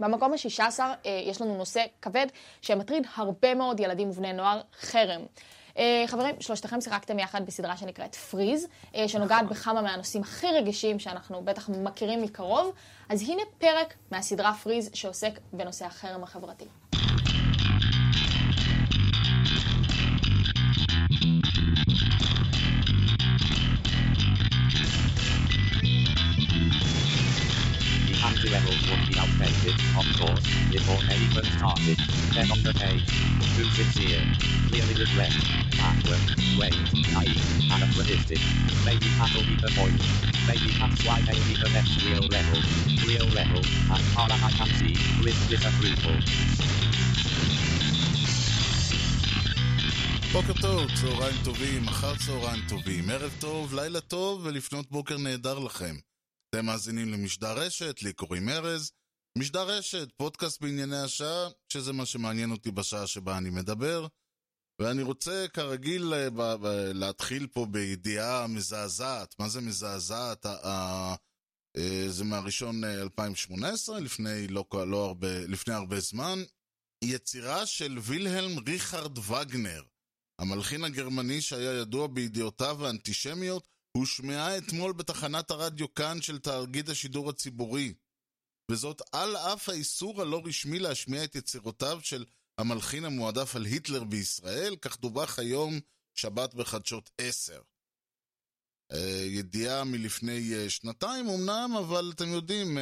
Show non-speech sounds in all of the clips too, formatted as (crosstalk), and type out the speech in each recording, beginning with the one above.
במקום ה-16 יש לנו נושא כבד שמטריד הרבה מאוד ילדים ובני נוער, חרם. חברים, שלושתכם שיחקתם יחד בסדרה שנקראת פריז, שנוגעת בכמה מהנושאים הכי רגישים שאנחנו בטח מכירים מקרוב, אז הנה פרק מהסדרה פריז שעוסק בנושא החרם החברתי. The levels would be outdated, of course, before they even started. Then on the page, too sincere, clearly regret, backward, way, naive, anachronistic. Maybe that'll be the point. Maybe that's why they be the next real level. Real level, as far as I can see, with disapproval. בוקר טוב, צהריים טובים, אחר צהריים טובים, ערב טוב, לילה טוב ולפנות בוקר נהדר לכם. אתם מאזינים למשדר רשת, לי קוראים ארז. משדר רשת, פודקאסט בענייני השעה, שזה מה שמעניין אותי בשעה שבה אני מדבר. ואני רוצה כרגיל להתחיל פה בידיעה מזעזעת. מה זה מזעזעת? זה מהראשון 2018, לפני, לא, לא הרבה, לפני הרבה זמן. יצירה של וילהלם ריכרד וגנר, המלחין הגרמני שהיה ידוע בידיעותיו האנטישמיות, הושמעה אתמול בתחנת הרדיו כאן של תאגיד השידור הציבורי. וזאת על אף האיסור הלא רשמי להשמיע את יצירותיו של המלחין המועדף על היטלר בישראל, כך דווח היום שבת בחדשות 10. ידיעה מלפני שנתיים אמנם, אבל אתם יודעים,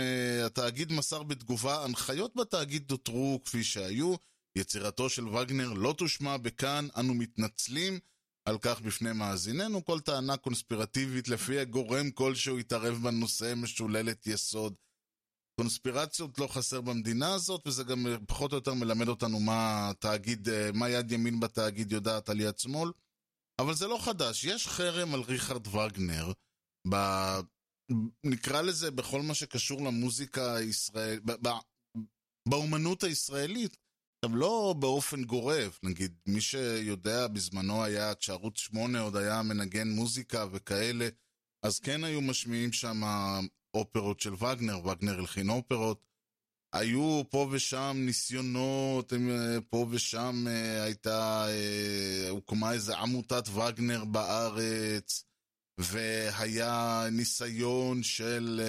התאגיד מסר בתגובה, הנחיות בתאגיד נותרו כפי שהיו, יצירתו של וגנר לא תושמע בכאן, אנו מתנצלים על כך בפני מאזיננו, כל טענה קונספירטיבית לפיה גורם כלשהו יתערב בנושא משוללת יסוד. קונספירציות לא חסר במדינה הזאת, וזה גם פחות או יותר מלמד אותנו מה תאגיד, מה יד ימין בתאגיד יודעת על יד שמאל. אבל זה לא חדש, יש חרם על ריכרד וגנר, ב... נקרא לזה בכל מה שקשור למוזיקה הישראלית, ב... באומנות הישראלית. עכשיו, לא באופן גורף, נגיד, מי שיודע בזמנו היה, כשערוץ 8 עוד היה מנגן מוזיקה וכאלה, אז כן היו משמיעים שם אופרות של וגנר, וגנר הלחין אופרות. היו פה ושם ניסיונות, פה ושם הייתה, הוקמה איזה עמותת וגנר בארץ, והיה ניסיון של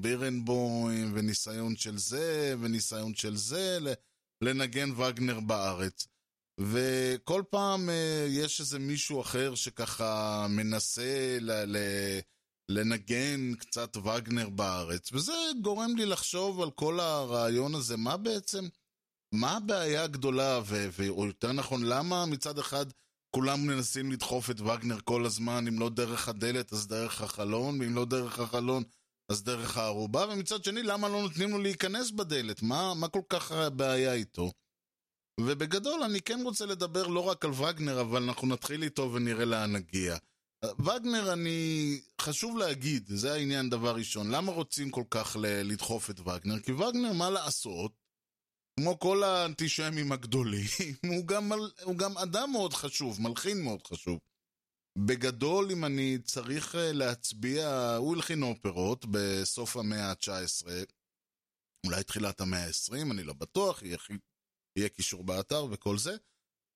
בירנבוים, וניסיון של זה, וניסיון של זה, לנגן וגנר בארץ. וכל פעם יש איזה מישהו אחר שככה מנסה ל- ל- לנגן קצת וגנר בארץ, וזה גורם לי לחשוב על כל הרעיון הזה, מה בעצם, מה הבעיה הגדולה, ו- ו- או יותר נכון, למה מצד אחד כולם מנסים לדחוף את וגנר כל הזמן, אם לא דרך הדלת אז דרך החלון, ואם לא דרך החלון אז דרך הערובה, ומצד שני, למה לא נותנים לו להיכנס בדלת? מה, מה כל כך הבעיה איתו? ובגדול, אני כן רוצה לדבר לא רק על וגנר, אבל אנחנו נתחיל איתו ונראה לאן נגיע. וגנר, אני... חשוב להגיד, זה העניין דבר ראשון, למה רוצים כל כך לדחוף את וגנר? כי וגנר, מה לעשות? כמו כל האנטישמים הגדולים, (laughs) הוא גם, הוא גם אדם מאוד חשוב, מלחין מאוד חשוב. בגדול, אם אני צריך להצביע, הוא הלחין אופרות בסוף המאה ה-19, אולי תחילת המאה ה-20, אני לא בטוח, יהיה, יהיה קישור באתר וכל זה,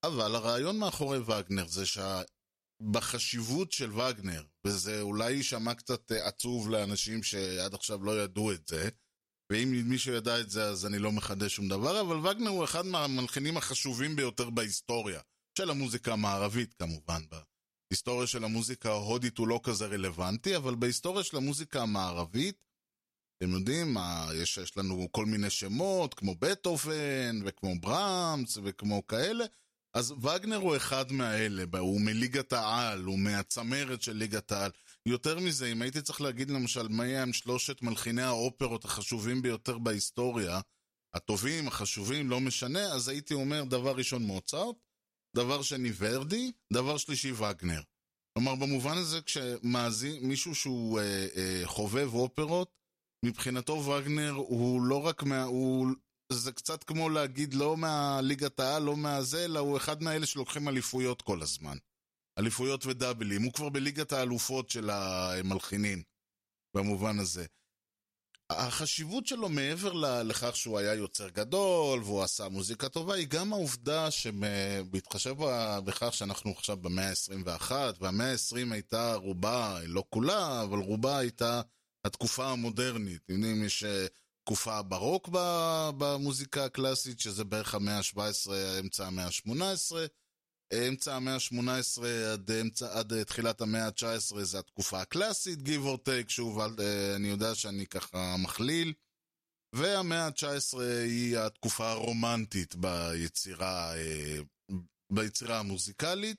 אבל הרעיון מאחורי וגנר זה שבחשיבות של וגנר, וזה אולי יישמע קצת עצוב לאנשים שעד עכשיו לא ידעו את זה, ואם מישהו ידע את זה אז אני לא מחדש שום דבר, אבל וגנר הוא אחד מהמלחינים החשובים ביותר בהיסטוריה, של המוזיקה המערבית כמובן. בהיסטוריה של המוזיקה ההודית הוא לא כזה רלוונטי, אבל בהיסטוריה של המוזיקה המערבית, אתם יודעים, יש, יש לנו כל מיני שמות, כמו בטהובן, וכמו ברמס, וכמו כאלה, אז וגנר הוא אחד מהאלה, הוא מליגת העל, הוא מהצמרת של ליגת העל. יותר מזה, אם הייתי צריך להגיד למשל מי הם שלושת מלחיני האופרות החשובים ביותר בהיסטוריה, הטובים, החשובים, לא משנה, אז הייתי אומר דבר ראשון מוצרט, דבר שני ורדי, דבר שלישי וגנר. כלומר, במובן הזה, כשמאזין מישהו שהוא אה, אה, חובב אופרות, מבחינתו וגנר הוא לא רק מה... הוא, זה קצת כמו להגיד לא מהליגת העל, לא מהזה, אלא הוא אחד מהאלה שלוקחים אליפויות כל הזמן. אליפויות ודאבלים. הוא כבר בליגת האלופות של המלחינים, במובן הזה. החשיבות שלו מעבר לכך שהוא היה יוצר גדול והוא עשה מוזיקה טובה, היא גם העובדה שבהתחשב בכך שאנחנו עכשיו במאה ה-21, והמאה ה-20 הייתה רובה, לא כולה, אבל רובה הייתה התקופה המודרנית. יודעים, יש אה, תקופה הברוק ב- במוזיקה הקלאסית, שזה בערך המאה ה-17, אמצע המאה ה-18. אמצע המאה ה-18 עד, אמצע, עד אה, תחילת המאה ה-19 זה התקופה הקלאסית, give or take, שוב, אה, אני יודע שאני ככה מכליל. והמאה ה-19 היא התקופה הרומנטית ביצירה, אה, ביצירה המוזיקלית,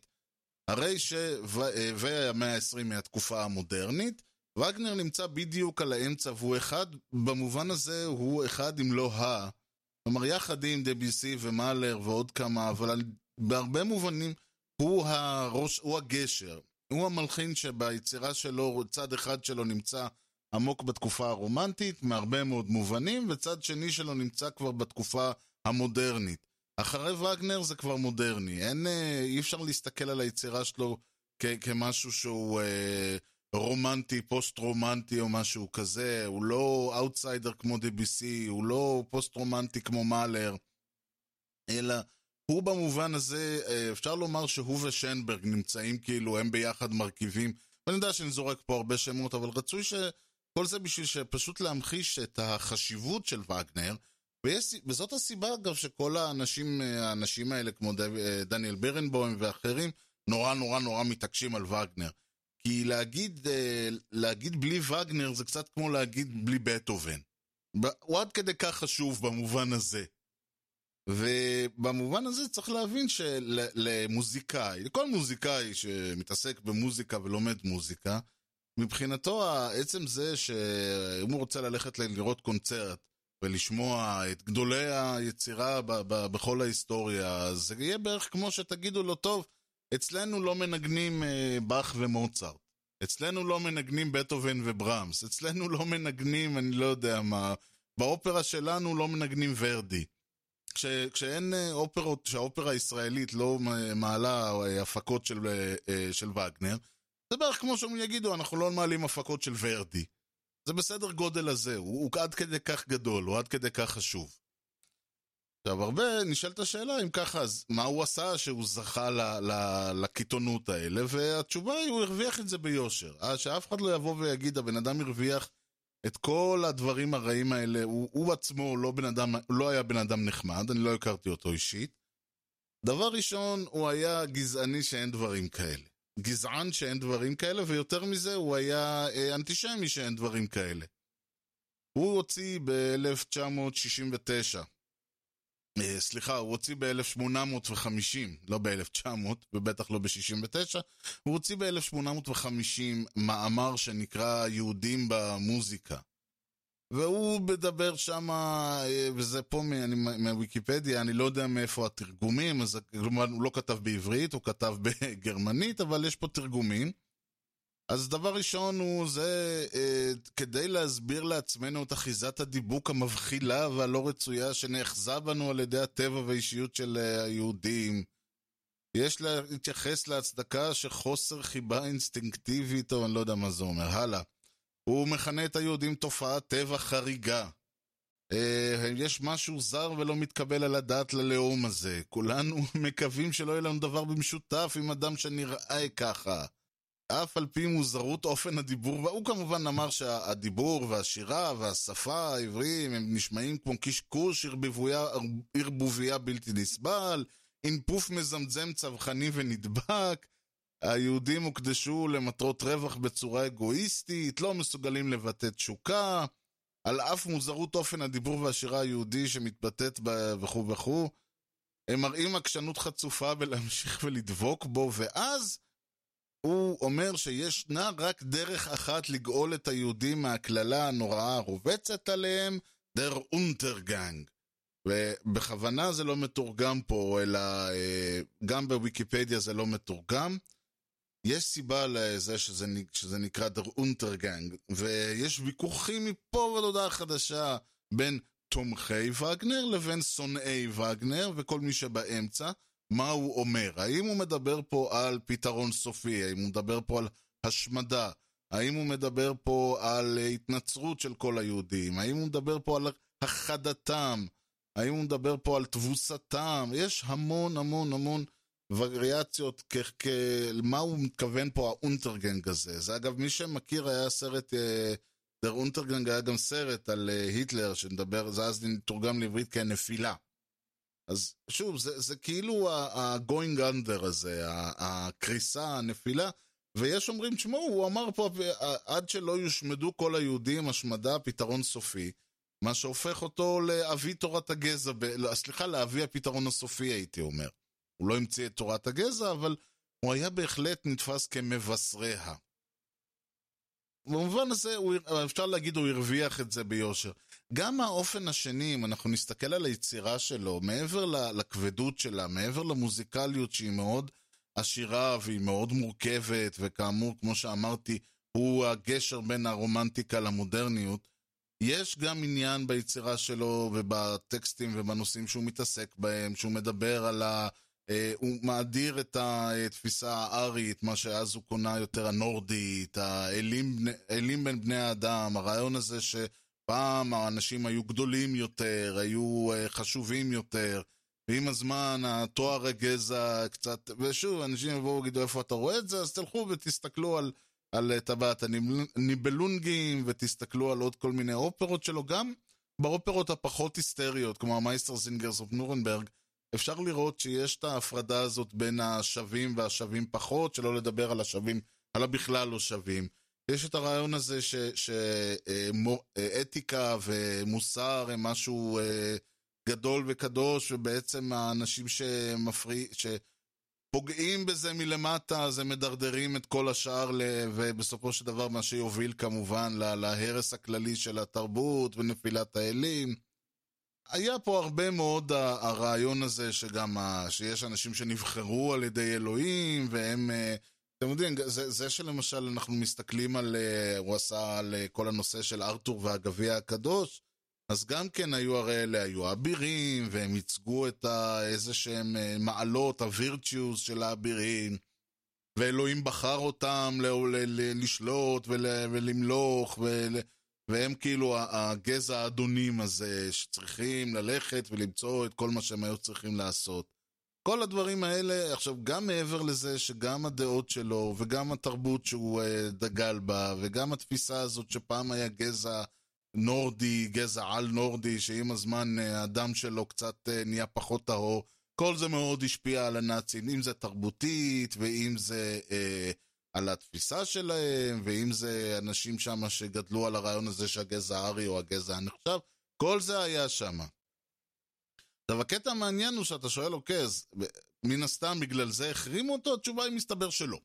הרי ש... אה, והמאה ה-20 היא התקופה המודרנית. וגנר נמצא בדיוק על האמצע והוא אחד, במובן הזה הוא אחד אם לא ה... כלומר, יחד עם דביסי ומאלר ועוד כמה, אבל בהרבה מובנים הוא, הראש, הוא הגשר. הוא המלחין שביצירה שלו, צד אחד שלו נמצא עמוק בתקופה הרומנטית, מהרבה מאוד מובנים, וצד שני שלו נמצא כבר בתקופה המודרנית. אחרי וגנר זה כבר מודרני. אין, אה, אי אפשר להסתכל על היצירה שלו כ- כמשהו שהוא אה, רומנטי, פוסט-רומנטי או משהו כזה. הוא לא אאוטסיידר כמו דביסי, הוא לא פוסט-רומנטי כמו מאלר, אלא הוא במובן הזה, אה, אפשר לומר שהוא ושנברג נמצאים כאילו, הם ביחד מרכיבים. ואני יודע שאני זורק פה הרבה שמות, אבל רצוי שכל זה בשביל שפשוט להמחיש את החשיבות של וגנר. ויש, וזאת הסיבה, אגב, שכל האנשים, אה, האנשים האלה, כמו דב, אה, דניאל בירנבוים ואחרים, נורא נורא נורא מתעקשים על וגנר. כי להגיד, להגיד בלי וגנר זה קצת כמו להגיד בלי בטהובן. הוא עד כדי כך חשוב במובן הזה. ובמובן הזה צריך להבין שלמוזיקאי, לכל מוזיקאי שמתעסק במוזיקה ולומד מוזיקה, מבחינתו עצם זה שאם הוא רוצה ללכת לראות קונצרט ולשמוע את גדולי היצירה ב- ב- בכל ההיסטוריה, זה יהיה בערך כמו שתגידו לו, טוב, אצלנו לא מנגנים אה, באך ומוצרט. אצלנו לא מנגנים בטהובן וברמס, אצלנו לא מנגנים, אני לא יודע מה, באופרה שלנו לא מנגנים ורדי. כש, כשאין אה, אופרות, כשהאופרה הישראלית לא מ- מעלה אה, הפקות של, אה, אה, של וגנר, זה בערך כמו שהם יגידו, אנחנו לא מעלים הפקות של ורדי. זה בסדר גודל הזה, הוא, הוא עד כדי כך גדול, הוא עד כדי כך חשוב. עכשיו, הרבה נשאלת השאלה אם ככה, אז מה הוא עשה שהוא זכה לקיתונות האלה, והתשובה היא, הוא הרוויח את זה ביושר. אה, שאף אחד לא יבוא ויגיד, הבן אדם הרוויח את כל הדברים הרעים האלה, הוא, הוא עצמו לא, בן אדם, לא היה בן אדם נחמד, אני לא הכרתי אותו אישית. דבר ראשון, הוא היה גזעני שאין דברים כאלה. גזען שאין דברים כאלה, ויותר מזה, הוא היה אה, אנטישמי שאין דברים כאלה. הוא הוציא ב-1969, אה, סליחה, הוא הוציא ב-1850, לא ב-1900, ובטח לא ב-69, הוא הוציא ב-1850 מאמר שנקרא יהודים במוזיקה. והוא מדבר שם, וזה פה אני- מהוויקיפדיה, אני לא יודע מאיפה התרגומים, אז כלומר הוא לא כתב בעברית, הוא כתב בגרמנית, אבל יש פה תרגומים. אז דבר ראשון הוא זה, אה, כדי להסביר לעצמנו את אחיזת הדיבוק המבחילה והלא רצויה שנאחזה בנו על ידי הטבע והאישיות של אה, היהודים. יש להתייחס להצדקה שחוסר חיבה אינסטינקטיבית, או אני לא יודע מה זה אומר, הלאה. הוא מכנה את היהודים תופעת טבע חריגה. אה, יש משהו זר ולא מתקבל על הדעת ללאום הזה. כולנו (laughs) מקווים שלא יהיה לנו דבר במשותף עם אדם שנראה ככה. אף על פי מוזרות אופן הדיבור, והוא כמובן אמר שהדיבור והשירה והשפה העבריים הם נשמעים כמו קשקוש ערבוביה, בלתי נסבל, אינפוף מזמזם צווחני ונדבק, היהודים הוקדשו למטרות רווח בצורה אגואיסטית, לא מסוגלים לבטא תשוקה, על אף מוזרות אופן הדיבור והשירה היהודי שמתבטאת וכו' וכו', הם מראים עקשנות חצופה בלהמשיך ולדבוק בו, ואז הוא אומר שישנה רק דרך אחת לגאול את היהודים מהקללה הנוראה הרובצת עליהם, Der Untergang. ובכוונה זה לא מתורגם פה, אלא אה, גם בוויקיפדיה זה לא מתורגם. יש סיבה לזה שזה, שזה נקרא Der Untergang, ויש ויכוחים מפה ועד הודעה חדשה בין תומכי וגנר לבין שונאי וגנר וכל מי שבאמצע. מה הוא אומר. האם הוא מדבר פה על פתרון סופי? האם הוא מדבר פה על השמדה? האם הוא מדבר פה על התנצרות של כל היהודים? האם הוא מדבר פה על הכחדתם? האם הוא מדבר פה על תבוסתם? יש המון המון המון וריאציות כ... מה הוא מתכוון פה ה Untergang הזה. זה אגב, מי שמכיר היה סרט, אה, Der Untergang היה גם סרט על אה, היטלר, שנדבר, זה אז תורגם לעברית כנפילה. אז שוב, זה, זה כאילו ה-going under הזה, הקריסה, הנפילה, ויש אומרים, תשמעו, הוא אמר פה, עד שלא יושמדו כל היהודים, השמדה, פתרון סופי. מה שהופך אותו לאבי תורת הגזע, ב... לא, סליחה, לאבי הפתרון הסופי, הייתי אומר. הוא לא המציא את תורת הגזע, אבל הוא היה בהחלט נתפס כמבשריה. במובן הזה, הוא, אפשר להגיד, הוא הרוויח את זה ביושר. גם האופן השני, אם אנחנו נסתכל על היצירה שלו, מעבר לכבדות שלה, מעבר למוזיקליות שהיא מאוד עשירה והיא מאוד מורכבת, וכאמור, כמו שאמרתי, הוא הגשר בין הרומנטיקה למודרניות, יש גם עניין ביצירה שלו ובטקסטים ובנושאים שהוא מתעסק בהם, שהוא מדבר על ה... אה, הוא מאדיר את התפיסה הארית, מה שאז הוא קונה יותר הנורדית, האלים בין בני האדם, הרעיון הזה שפעם האנשים היו גדולים יותר, היו אה, חשובים יותר, ועם הזמן התואר הגזע קצת, ושוב, אנשים יבואו ויגידו איפה אתה רואה את זה, אז תלכו ותסתכלו על, על טבעת הניבלונגים, ותסתכלו על עוד כל מיני אופרות שלו, גם באופרות הפחות היסטריות, כמו ה Meistersingers of Nuremberg, אפשר לראות שיש את ההפרדה הזאת בין השווים והשווים פחות, שלא לדבר על השווים, על הבכלל לא שווים. יש את הרעיון הזה שאתיקה ומוסר הם משהו אה, גדול וקדוש, ובעצם האנשים שמפריע, שפוגעים בזה מלמטה, אז הם מדרדרים את כל השאר, ובסופו של דבר מה שיוביל כמובן להרס הכללי של התרבות ונפילת האלים. היה פה הרבה מאוד הרעיון הזה שגם, שיש אנשים שנבחרו על ידי אלוהים, והם, אה, אתם יודעים, זה, זה שלמשל אנחנו מסתכלים על, אה, הוא עשה על אה, כל הנושא של ארתור והגביע הקדוש, אז גם כן היו הרי אלה היו אבירים, והם ייצגו את איזה שהם מעלות, הווירטיוס של האבירים, ואלוהים בחר אותם ל- ל- לשלוט ול- ולמלוך, ול- והם כאילו הגזע האדונים הזה, שצריכים ללכת ולמצוא את כל מה שהם היו צריכים לעשות. כל הדברים האלה, עכשיו, גם מעבר לזה שגם הדעות שלו, וגם התרבות שהוא uh, דגל בה, וגם התפיסה הזאת שפעם היה גזע נורדי, גזע על נורדי, שעם הזמן uh, הדם שלו קצת uh, נהיה פחות טהור, כל זה מאוד השפיע על הנאצים, אם זה תרבותית, ואם זה... Uh, על התפיסה שלהם, ואם זה אנשים שם שגדלו על הרעיון הזה שהגזע הארי או הגזע הנחשב, כל זה היה שם. עכשיו, הקטע המעניין הוא שאתה שואל, אוקיי, אז מן הסתם בגלל זה החרימו אותו? התשובה היא מסתבר שלא.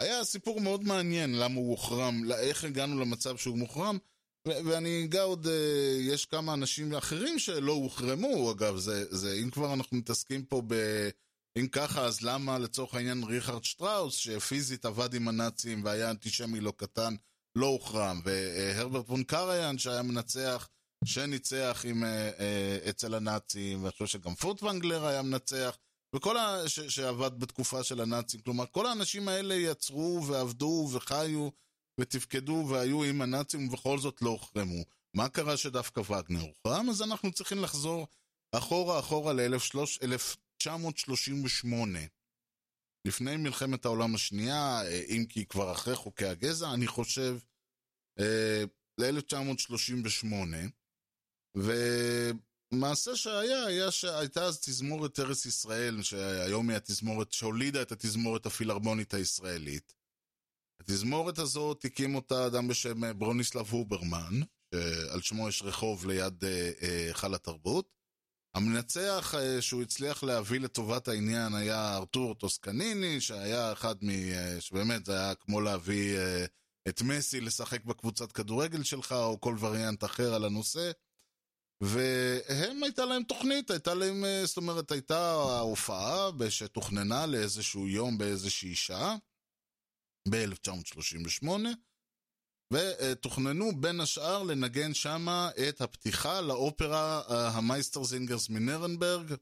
היה סיפור מאוד מעניין למה הוא הוחרם, איך הגענו למצב שהוא מוחרם, ואני אגע עוד, אה, יש כמה אנשים אחרים שלא הוחרמו, אגב, זה, זה, אם כבר אנחנו מתעסקים פה ב... אם ככה, אז למה לצורך העניין ריכרד שטראוס, שפיזית עבד עם הנאצים והיה אנטישמי לא קטן, לא הוחרם, והרברט פון קריין שהיה מנצח, שניצח עם, אה, אה, אצל הנאצים, ואני חושב שגם פורטוונגלר היה מנצח, וכל ה... ש... שעבד בתקופה של הנאצים, כלומר כל האנשים האלה יצרו ועבדו וחיו ותפקדו והיו עם הנאצים ובכל זאת לא הוחרמו. מה קרה שדווקא וגנר הוחרם? אז אנחנו צריכים לחזור אחורה אחורה ל-1300 1938, לפני מלחמת העולם השנייה, אה, אם כי כבר אחרי חוקי הגזע, אני חושב, אה, ל-1938, ומעשה שהיה, היה שהייתה אז תזמורת ארץ ישראל, שהיום היא התזמורת שהולידה את התזמורת הפילהרמונית הישראלית. התזמורת הזאת הקים אותה אדם בשם אה, ברוניסלב הוברמן, שעל שמו יש רחוב ליד היכל התרבות. המנצח אה, שהוא הצליח להביא לטובת העניין היה ארתור טוסקניני, שהיה אחד מ... אה, שבאמת זה היה כמו להביא אה, את מסי לשחק בקבוצת כדורגל שלך, או כל וריאנט אחר על הנושא. והם הייתה להם תוכנית, הייתה להם, זאת אומרת, הייתה הופעה שתוכננה לאיזשהו יום באיזושהי שעה, ב-1938, ותוכננו בין השאר לנגן שמה את הפתיחה לאופרה המייסטר זינגרס מנרנברג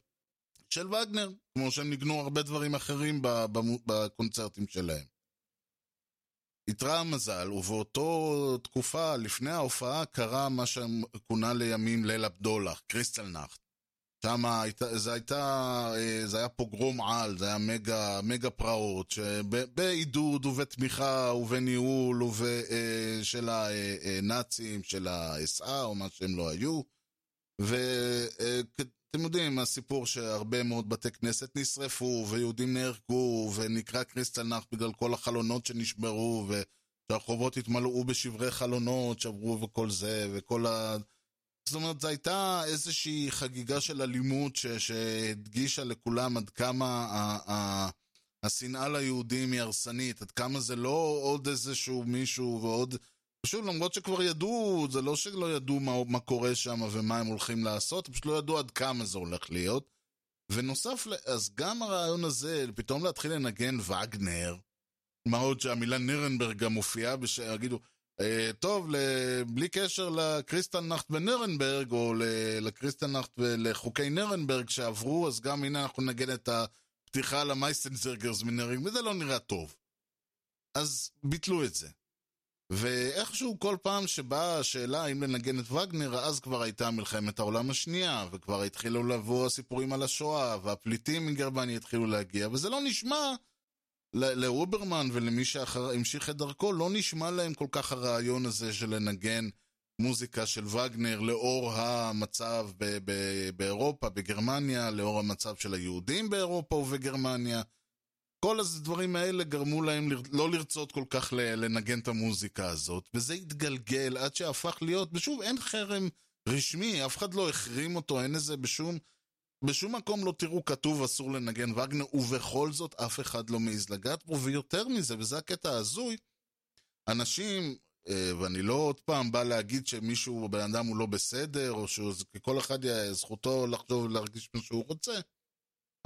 של וגנר, כמו שהם ניגנו הרבה דברים אחרים בקונצרטים שלהם. איתרע המזל, ובאותו תקופה, לפני ההופעה, קרה מה שכונה לימים ליל הבדולח, קריסטל נחט. שם זה הייתה, אה, זה היה פוגרום על, זה היה מגה, מגה פרעות, שבעידוד ובתמיכה ובניהול וב, אה, של הנאצים, של ה-SA או מה שהם לא היו. ואתם יודעים, הסיפור שהרבה מאוד בתי כנסת נשרפו, ויהודים נהרגו, ונקרא קריסטל נחט בגלל כל החלונות שנשברו, ושהרחובות התמלאו בשברי חלונות, שברו וכל זה, וכל ה... זאת אומרת, זו הייתה איזושהי חגיגה של אלימות ש... שהדגישה לכולם עד כמה ה... ה... השנאה ליהודים היא הרסנית, עד כמה זה לא עוד איזשהו מישהו ועוד... פשוט למרות שכבר ידעו, זה לא שלא ידעו מה, מה קורה שם ומה הם הולכים לעשות, פשוט לא ידעו עד כמה זה הולך להיות. ונוסף, אז גם הרעיון הזה, פתאום להתחיל לנגן וגנר, מה עוד שהמילה נירנברג גם מופיעה, יגידו, אה, טוב, בלי קשר לקריסטלנחט בנירנברג, או לקריסטלנחט ולחוקי נירנברג שעברו, אז גם הנה אנחנו נגן את הפתיחה למייסטנזרגרס מנירנברג, וזה לא נראה טוב. אז ביטלו את זה. ואיכשהו כל פעם שבאה השאלה האם לנגן את וגנר, אז כבר הייתה מלחמת העולם השנייה, וכבר התחילו לבוא הסיפורים על השואה, והפליטים מגרמניה התחילו להגיע, וזה לא נשמע לאוברמן ולמי שהמשיך את דרכו, לא נשמע להם כל כך הרעיון הזה של לנגן מוזיקה של וגנר לאור המצב באירופה, בגרמניה, לאור המצב של היהודים באירופה ובגרמניה. כל הדברים האלה גרמו להם לא לרצות כל כך לנגן את המוזיקה הזאת, וזה התגלגל עד שהפך להיות, ושוב, אין חרם רשמי, אף אחד לא החרים אותו, אין איזה בשום... בשום מקום לא תראו כתוב אסור לנגן וגנר, ובכל זאת אף אחד לא מעז לגעת בו, ויותר מזה, וזה הקטע ההזוי, אנשים, אה, ואני לא עוד פעם בא להגיד שמישהו, בן אדם הוא לא בסדר, או שכל אחד זכותו לחשוב ולהרגיש מה שהוא רוצה,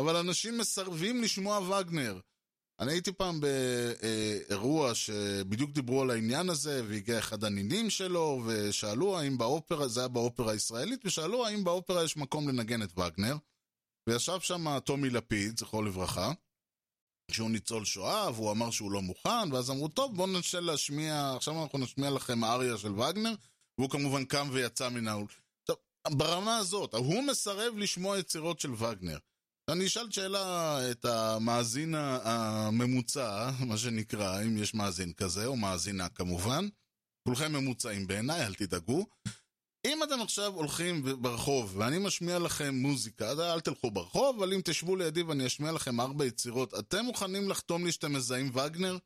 אבל אנשים מסרבים לשמוע וגנר. אני הייתי פעם באירוע שבדיוק דיברו על העניין הזה, והגיע אחד הנינים שלו, ושאלו האם באופרה, זה היה באופרה הישראלית, ושאלו האם באופרה יש מקום לנגן את וגנר. וישב שם טומי לפיד, זכרו לברכה, שהוא ניצול שואה, והוא אמר שהוא לא מוכן, ואז אמרו, טוב, בואו ננסה להשמיע, עכשיו אנחנו נשמיע לכם אריה של וגנר, והוא כמובן קם ויצא מן האול. ברמה הזאת, הוא מסרב לשמוע יצירות של וגנר. אני אשאל שאלה את המאזין הממוצע, מה שנקרא, אם יש מאזין כזה, או מאזינה כמובן. כולכם ממוצעים בעיניי, אל תדאגו. אם אתם עכשיו הולכים ברחוב, ואני משמיע לכם מוזיקה, אל תלכו ברחוב, אבל אם תשבו לידי ואני אשמיע לכם ארבע יצירות, אתם מוכנים לחתום לי שאתם מזהים וגנר?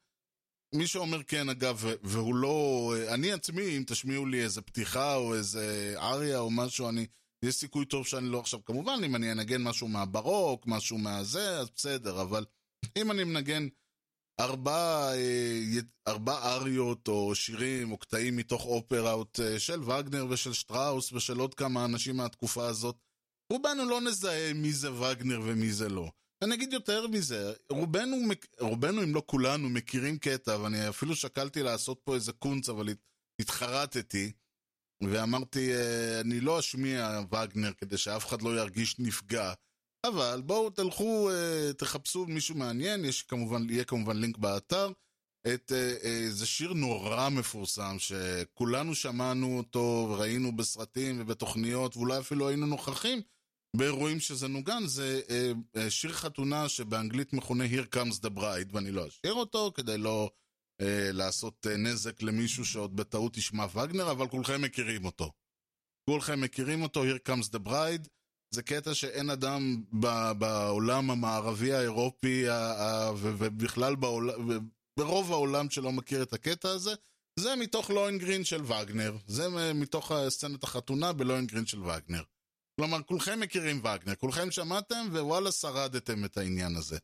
מי שאומר כן, אגב, והוא לא... אני עצמי, אם תשמיעו לי איזה פתיחה או איזה אריה או משהו, אני... יש סיכוי טוב שאני לא עכשיו, כמובן, אם אני אנגן משהו מהברוק, משהו מהזה, אז בסדר, אבל אם אני מנגן ארבע, אה, ארבע אריות או שירים או קטעים מתוך אופרות אה, של וגנר ושל שטראוס ושל עוד כמה אנשים מהתקופה הזאת, רובנו לא נזהה מי זה וגנר ומי זה לא. אני אגיד יותר מזה, רובנו, רובנו אם לא כולנו מכירים קטע, ואני אפילו שקלתי לעשות פה איזה קונץ, אבל התחרטתי. ואמרתי, אה, אני לא אשמיע וגנר כדי שאף אחד לא ירגיש נפגע, אבל בואו תלכו, אה, תחפשו מישהו מעניין, יש כמובן, יהיה כמובן לינק באתר, את איזה אה, שיר נורא מפורסם, שכולנו שמענו אותו וראינו בסרטים ובתוכניות, ואולי אפילו היינו נוכחים באירועים שזה נוגן, זה שיר חתונה שבאנגלית מכונה Here Comes the Bride, ואני לא אשאיר אותו כדי לא... אה, לעשות אה, נזק למישהו שעוד בטעות ישמע וגנר, אבל כולכם מכירים אותו. כולכם מכירים אותו, Here comes the bride. זה קטע שאין אדם בעולם המערבי האירופי ובכלל בעולם, ברוב העולם שלא מכיר את הקטע הזה. זה מתוך לוינגרין של וגנר. זה מתוך סצנת החתונה בלוינגרין של וגנר. כלומר, כולכם מכירים וגנר, כולכם שמעתם ווואלה שרדתם את העניין הזה.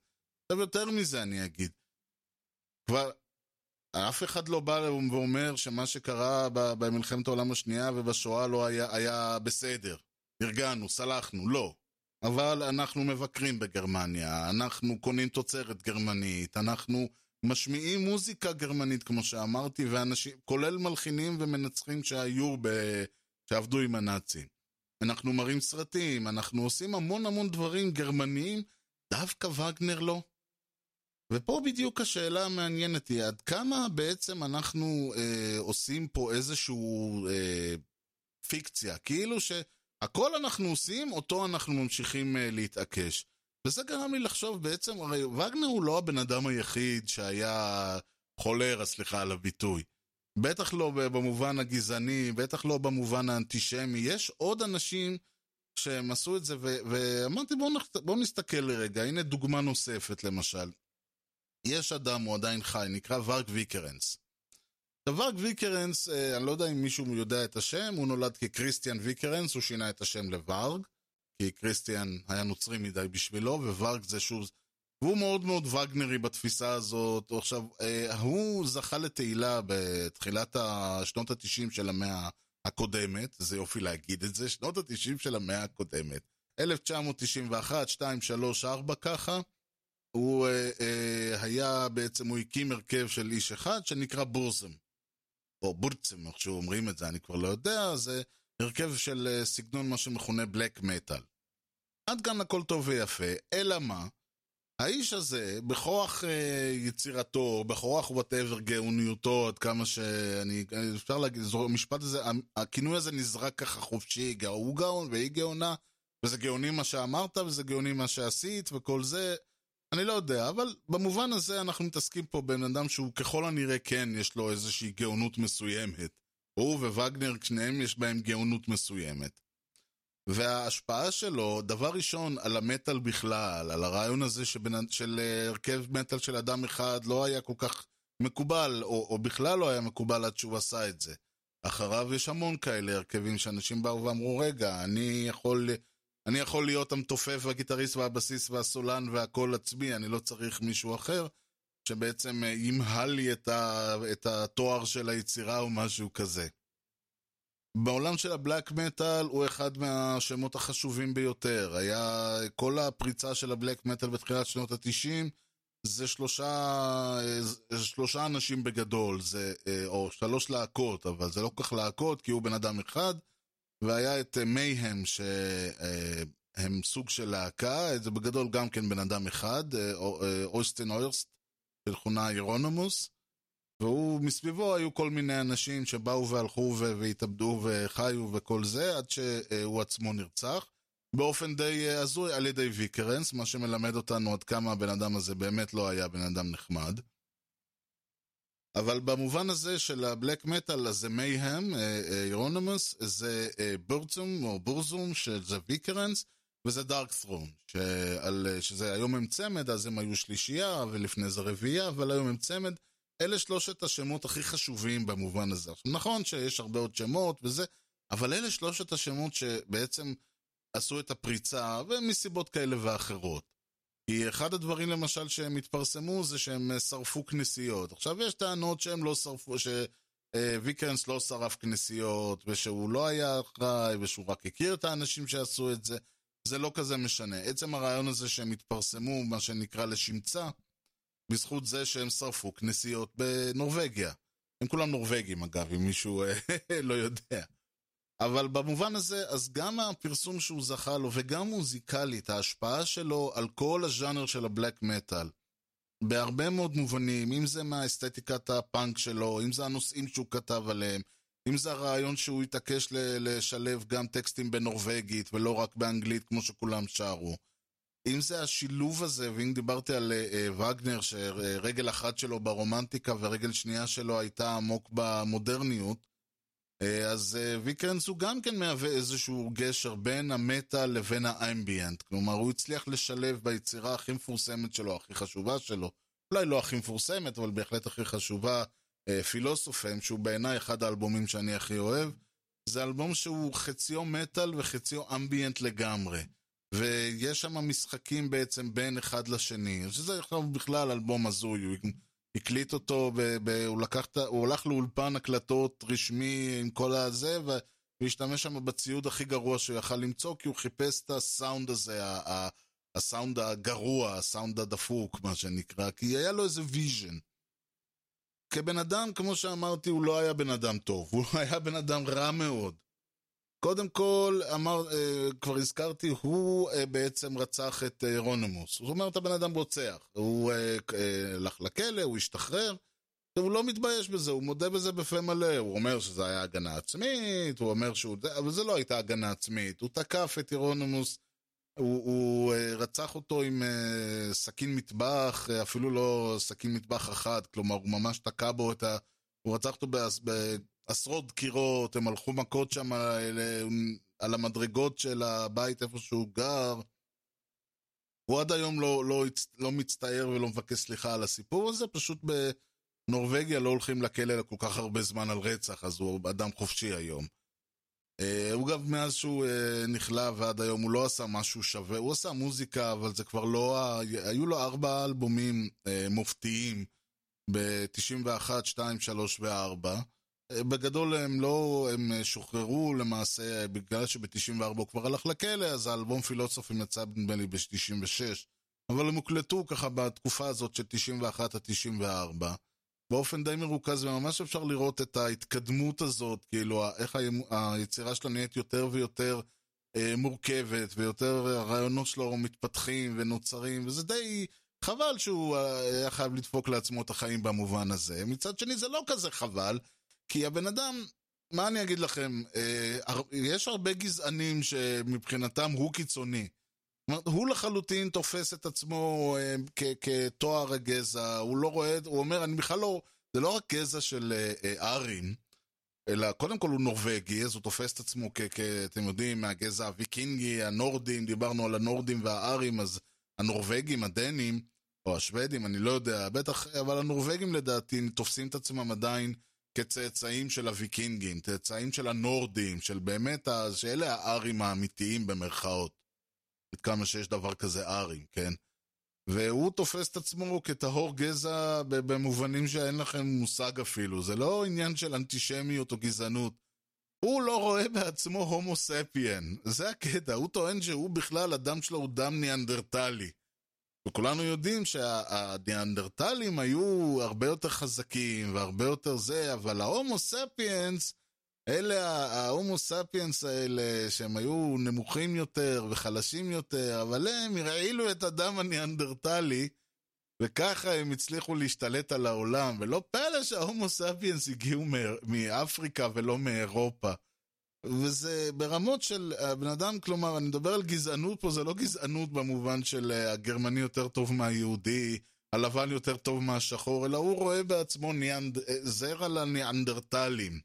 עכשיו יותר מזה אני אגיד. כבר אף אחד לא בא ואומר שמה שקרה במלחמת העולם השנייה ובשואה לא היה, היה בסדר. הרגענו, סלחנו, לא. אבל אנחנו מבקרים בגרמניה, אנחנו קונים תוצרת גרמנית, אנחנו משמיעים מוזיקה גרמנית, כמו שאמרתי, ואנשים, כולל מלחינים ומנצחים שהיו, ב... שעבדו עם הנאצים. אנחנו מראים סרטים, אנחנו עושים המון המון דברים גרמניים, דווקא וגנר לא. ופה בדיוק השאלה המעניינת היא, עד כמה בעצם אנחנו אה, עושים פה איזשהו אה, פיקציה, כאילו שהכל אנחנו עושים, אותו אנחנו ממשיכים אה, להתעקש. וזה גרם לי לחשוב בעצם, הרי וגנר הוא לא הבן אדם היחיד שהיה חולר, סליחה על הביטוי. בטח לא במובן הגזעני, בטח לא במובן האנטישמי. יש עוד אנשים שהם עשו את זה, ו- ואמרתי בואו בוא נסתכל לרגע, הנה דוגמה נוספת למשל. יש אדם, הוא עדיין חי, נקרא ורק ויקרנס. עכשיו ורק ויקרנס, אה, אני לא יודע אם מישהו יודע את השם, הוא נולד כקריסטיאן ויקרנס, הוא שינה את השם לוורג, כי קריסטיאן היה נוצרי מדי בשבילו, וורג זה שוב... והוא מאוד מאוד וגנרי בתפיסה הזאת. עכשיו, אה, הוא זכה לתהילה בתחילת שנות התשעים של המאה הקודמת, זה יופי להגיד את זה, שנות התשעים של המאה הקודמת. 1991, 2, 3, 4 ככה. הוא אה, אה, היה בעצם, הוא הקים הרכב של איש אחד שנקרא Burzum. או בורצם, איך שאומרים את זה, אני כבר לא יודע, זה הרכב של אה, סגנון מה שמכונה black metal. עד כאן הכל טוב ויפה, אלא מה? האיש הזה, בכוח אה, יצירתו, בכוח whatever גאוניותו, עד כמה שאני, אפשר להגיד, זו, המשפט הזה, הכינוי הזה נזרק ככה חופשי, הוא גאון והיא גאונה, וזה גאוני מה שאמרת, וזה גאוני מה שעשית, וכל זה, אני לא יודע, אבל במובן הזה אנחנו מתעסקים פה בן אדם שהוא ככל הנראה כן, יש לו איזושהי גאונות מסוימת. הוא ווגנר, שניהם יש בהם גאונות מסוימת. וההשפעה שלו, דבר ראשון, על המטאל בכלל, על הרעיון הזה שבנ... של אה, הרכב מטאל של אדם אחד לא היה כל כך מקובל, או, או בכלל לא היה מקובל עד שהוא עשה את זה. אחריו יש המון כאלה הרכבים שאנשים באו ואמרו, רגע, אני יכול, אני יכול להיות המתופף והגיטריסט והבסיס והסולן והכל עצמי, אני לא צריך מישהו אחר, שבעצם אה, ימהל לי את, ה... את התואר של היצירה או משהו כזה. בעולם של הבלק מטאל הוא אחד מהשמות החשובים ביותר. היה כל הפריצה של הבלק מטאל בתחילת שנות התשעים, זה שלושה, שלושה אנשים בגדול, זה, או שלוש להקות, אבל זה לא כל כך להקות כי הוא בן אדם אחד, והיה את מייהם שהם סוג של להקה, זה בגדול גם כן בן אדם אחד, אוסטין אוירסט, של תכונה אירונומוס. והוא, מסביבו היו כל מיני אנשים שבאו והלכו והתאבדו וחיו וכל זה, עד שהוא עצמו נרצח. באופן די אה, הזוי על ידי ויקרנס, מה שמלמד אותנו עד כמה הבן אדם הזה באמת לא היה בן אדם נחמד. אבל במובן הזה של הבלק מטאל, אז זה מייהם, אירונומוס, זה בורצום או בורזום, שזה ויקרנס, וזה דארק ת'רון, שזה היום הם צמד, אז הם היו שלישייה, ולפני זה רביעייה, אבל היום הם צמד. אלה שלושת השמות הכי חשובים במובן הזה. עכשיו, נכון שיש הרבה עוד שמות וזה, אבל אלה שלושת השמות שבעצם עשו את הפריצה, ומסיבות כאלה ואחרות. כי אחד הדברים למשל שהם התפרסמו זה שהם שרפו כנסיות. עכשיו יש טענות שהם לא שרפו, שוויקרנס לא שרף כנסיות, ושהוא לא היה אחראי, ושהוא רק הכיר את האנשים שעשו את זה. זה לא כזה משנה. עצם הרעיון הזה שהם התפרסמו, מה שנקרא לשמצה, בזכות זה שהם שרפו כנסיות בנורבגיה. הם כולם נורבגים אגב, אם מישהו אה, (laughs) לא יודע. אבל במובן הזה, אז גם הפרסום שהוא זכה לו, וגם מוזיקלית, ההשפעה שלו על כל הז'אנר של הבלק מטאל, בהרבה מאוד מובנים, אם זה מהאסתטיקת הפאנק שלו, אם זה הנושאים שהוא כתב עליהם, אם זה הרעיון שהוא התעקש לשלב גם טקסטים בנורבגית ולא רק באנגלית כמו שכולם שרו. אם זה השילוב הזה, ואם דיברתי על uh, וגנר, שרגל אחת שלו ברומנטיקה ורגל שנייה שלו הייתה עמוק במודרניות, אז uh, ויקרנס הוא גם כן מהווה איזשהו גשר בין המטה לבין האמביאנט. כלומר, הוא הצליח לשלב ביצירה הכי מפורסמת שלו, הכי חשובה שלו, אולי לא הכי מפורסמת, אבל בהחלט הכי חשובה, uh, פילוסופם, שהוא בעיניי אחד האלבומים שאני הכי אוהב. זה אלבום שהוא חציו מטאל וחציו אמביאנט לגמרי. ויש שם משחקים בעצם בין אחד לשני, שזה עכשיו בכלל אלבום הזוי, הוא הקליט אותו, ב, ב, הוא, לקח, הוא הלך לאולפן הקלטות רשמי עם כל הזה, והשתמש שם בציוד הכי גרוע שהוא יכל למצוא, כי הוא חיפש את הסאונד הזה, הסאונד הגרוע, הסאונד הדפוק, מה שנקרא, כי היה לו איזה vision. כבן אדם, כמו שאמרתי, הוא לא היה בן אדם טוב, הוא (laughs) היה בן אדם רע מאוד. קודם כל, אמר, אה, כבר הזכרתי, הוא אה, בעצם רצח את אה, יורונימוס. זאת אומרת, הבן אדם רוצח. הוא הלך לכלא, הוא השתחרר, והוא לא מתבייש בזה, הוא מודה בזה בפה מלא. הוא אומר שזה היה הגנה עצמית, הוא אומר שהוא... אבל זה לא הייתה הגנה עצמית. הוא תקף את יורונימוס, הוא, הוא רצח אותו עם סכין מטבח, אפילו לא סכין מטבח אחת, כלומר, הוא ממש תקע בו את ה... הוא רצח אותו בעש... בעשרות דקירות, הם הלכו מכות שם על, על המדרגות של הבית איפה שהוא גר. הוא עד היום לא, לא, לא מצטער ולא מבקש סליחה על הסיפור הזה, פשוט בנורבגיה לא הולכים לכלא כל כך הרבה זמן על רצח, אז הוא אדם חופשי היום. Uh, הוא גם מאז שהוא uh, נכלא ועד היום הוא לא עשה משהו שווה, הוא עשה מוזיקה, אבל זה כבר לא... היו לו ארבע אלבומים uh, מופתיים ב-91, 2, 3 ו-4. בגדול הם לא, הם שוחררו למעשה בגלל שב-94 הוא כבר הלך לכלא, אז האלבום פילוסופים יצא נדמה לי ב-96. אבל הם הוקלטו ככה בתקופה הזאת של 91 עד 94. באופן די מרוכז, וממש אפשר לראות את ההתקדמות הזאת, כאילו, איך היצירה שלו נהיית יותר ויותר אה, מורכבת, ויותר הרעיונות שלו מתפתחים ונוצרים, וזה די חבל שהוא אה, היה חייב לדפוק לעצמו את החיים במובן הזה. מצד שני, זה לא כזה חבל, כי הבן אדם, מה אני אגיד לכם, אה, יש הרבה גזענים שמבחינתם הוא קיצוני. הוא לחלוטין תופס את עצמו אה, כתואר הגזע, הוא לא רואה, הוא אומר, אני בכלל לא, זה לא רק גזע של אה, ארים, אלא קודם כל הוא נורבגי, אז הוא תופס את עצמו כ... כ אתם יודעים, מהגזע הוויקינגי, הנורדים, דיברנו על הנורדים והארים, אז הנורבגים, הדנים, או השוודים, אני לא יודע, בטח, אבל הנורבגים לדעתי תופסים את עצמם עדיין כצאצאים של הוויקינגים, צאצאים של הנורדים, של באמת, שאלה הארים האמיתיים במרכאות. עד כמה שיש דבר כזה ארים, כן? והוא תופס את עצמו כטהור גזע במובנים שאין לכם מושג אפילו. זה לא עניין של אנטישמיות או גזענות. הוא לא רואה בעצמו הומו ספיאן. זה הקטע, הוא טוען שהוא בכלל, הדם שלו הוא דם ניאנדרטלי. וכולנו יודעים שהניאנדרטלים היו הרבה יותר חזקים והרבה יותר זה, אבל ההומו ספיאנס אלה ההומו ספיאנס האלה, שהם היו נמוכים יותר וחלשים יותר, אבל הם הרעילו את הדם הניאנדרטלי, וככה הם הצליחו להשתלט על העולם. ולא פלא שההומו ספיאנס הגיעו מאפריקה ולא מאירופה. וזה ברמות של הבן אדם, כלומר, אני מדבר על גזענות פה, זה לא גזענות במובן של אה, הגרמני יותר טוב מהיהודי, הלבן יותר טוב מהשחור, אלא הוא רואה בעצמו ניאנד... אה, זרע לניאנדרטלים.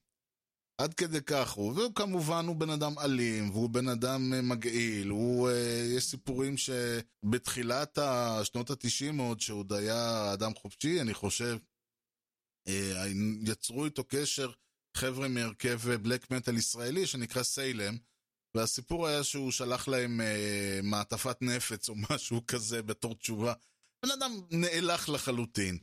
עד כדי כך הוא, וכמובן הוא בן אדם אלים, והוא בן אדם אה, מגעיל, הוא, אה, יש סיפורים שבתחילת שנות התשעים עוד, שעוד היה אדם חופשי, אני חושב, אה, יצרו איתו קשר חבר'ה מהרכב בלק מטאל ישראלי שנקרא סיילם, והסיפור היה שהוא שלח להם מעטפת נפץ או (laughs) משהו כזה בתור תשובה. בן אדם נאלח לחלוטין.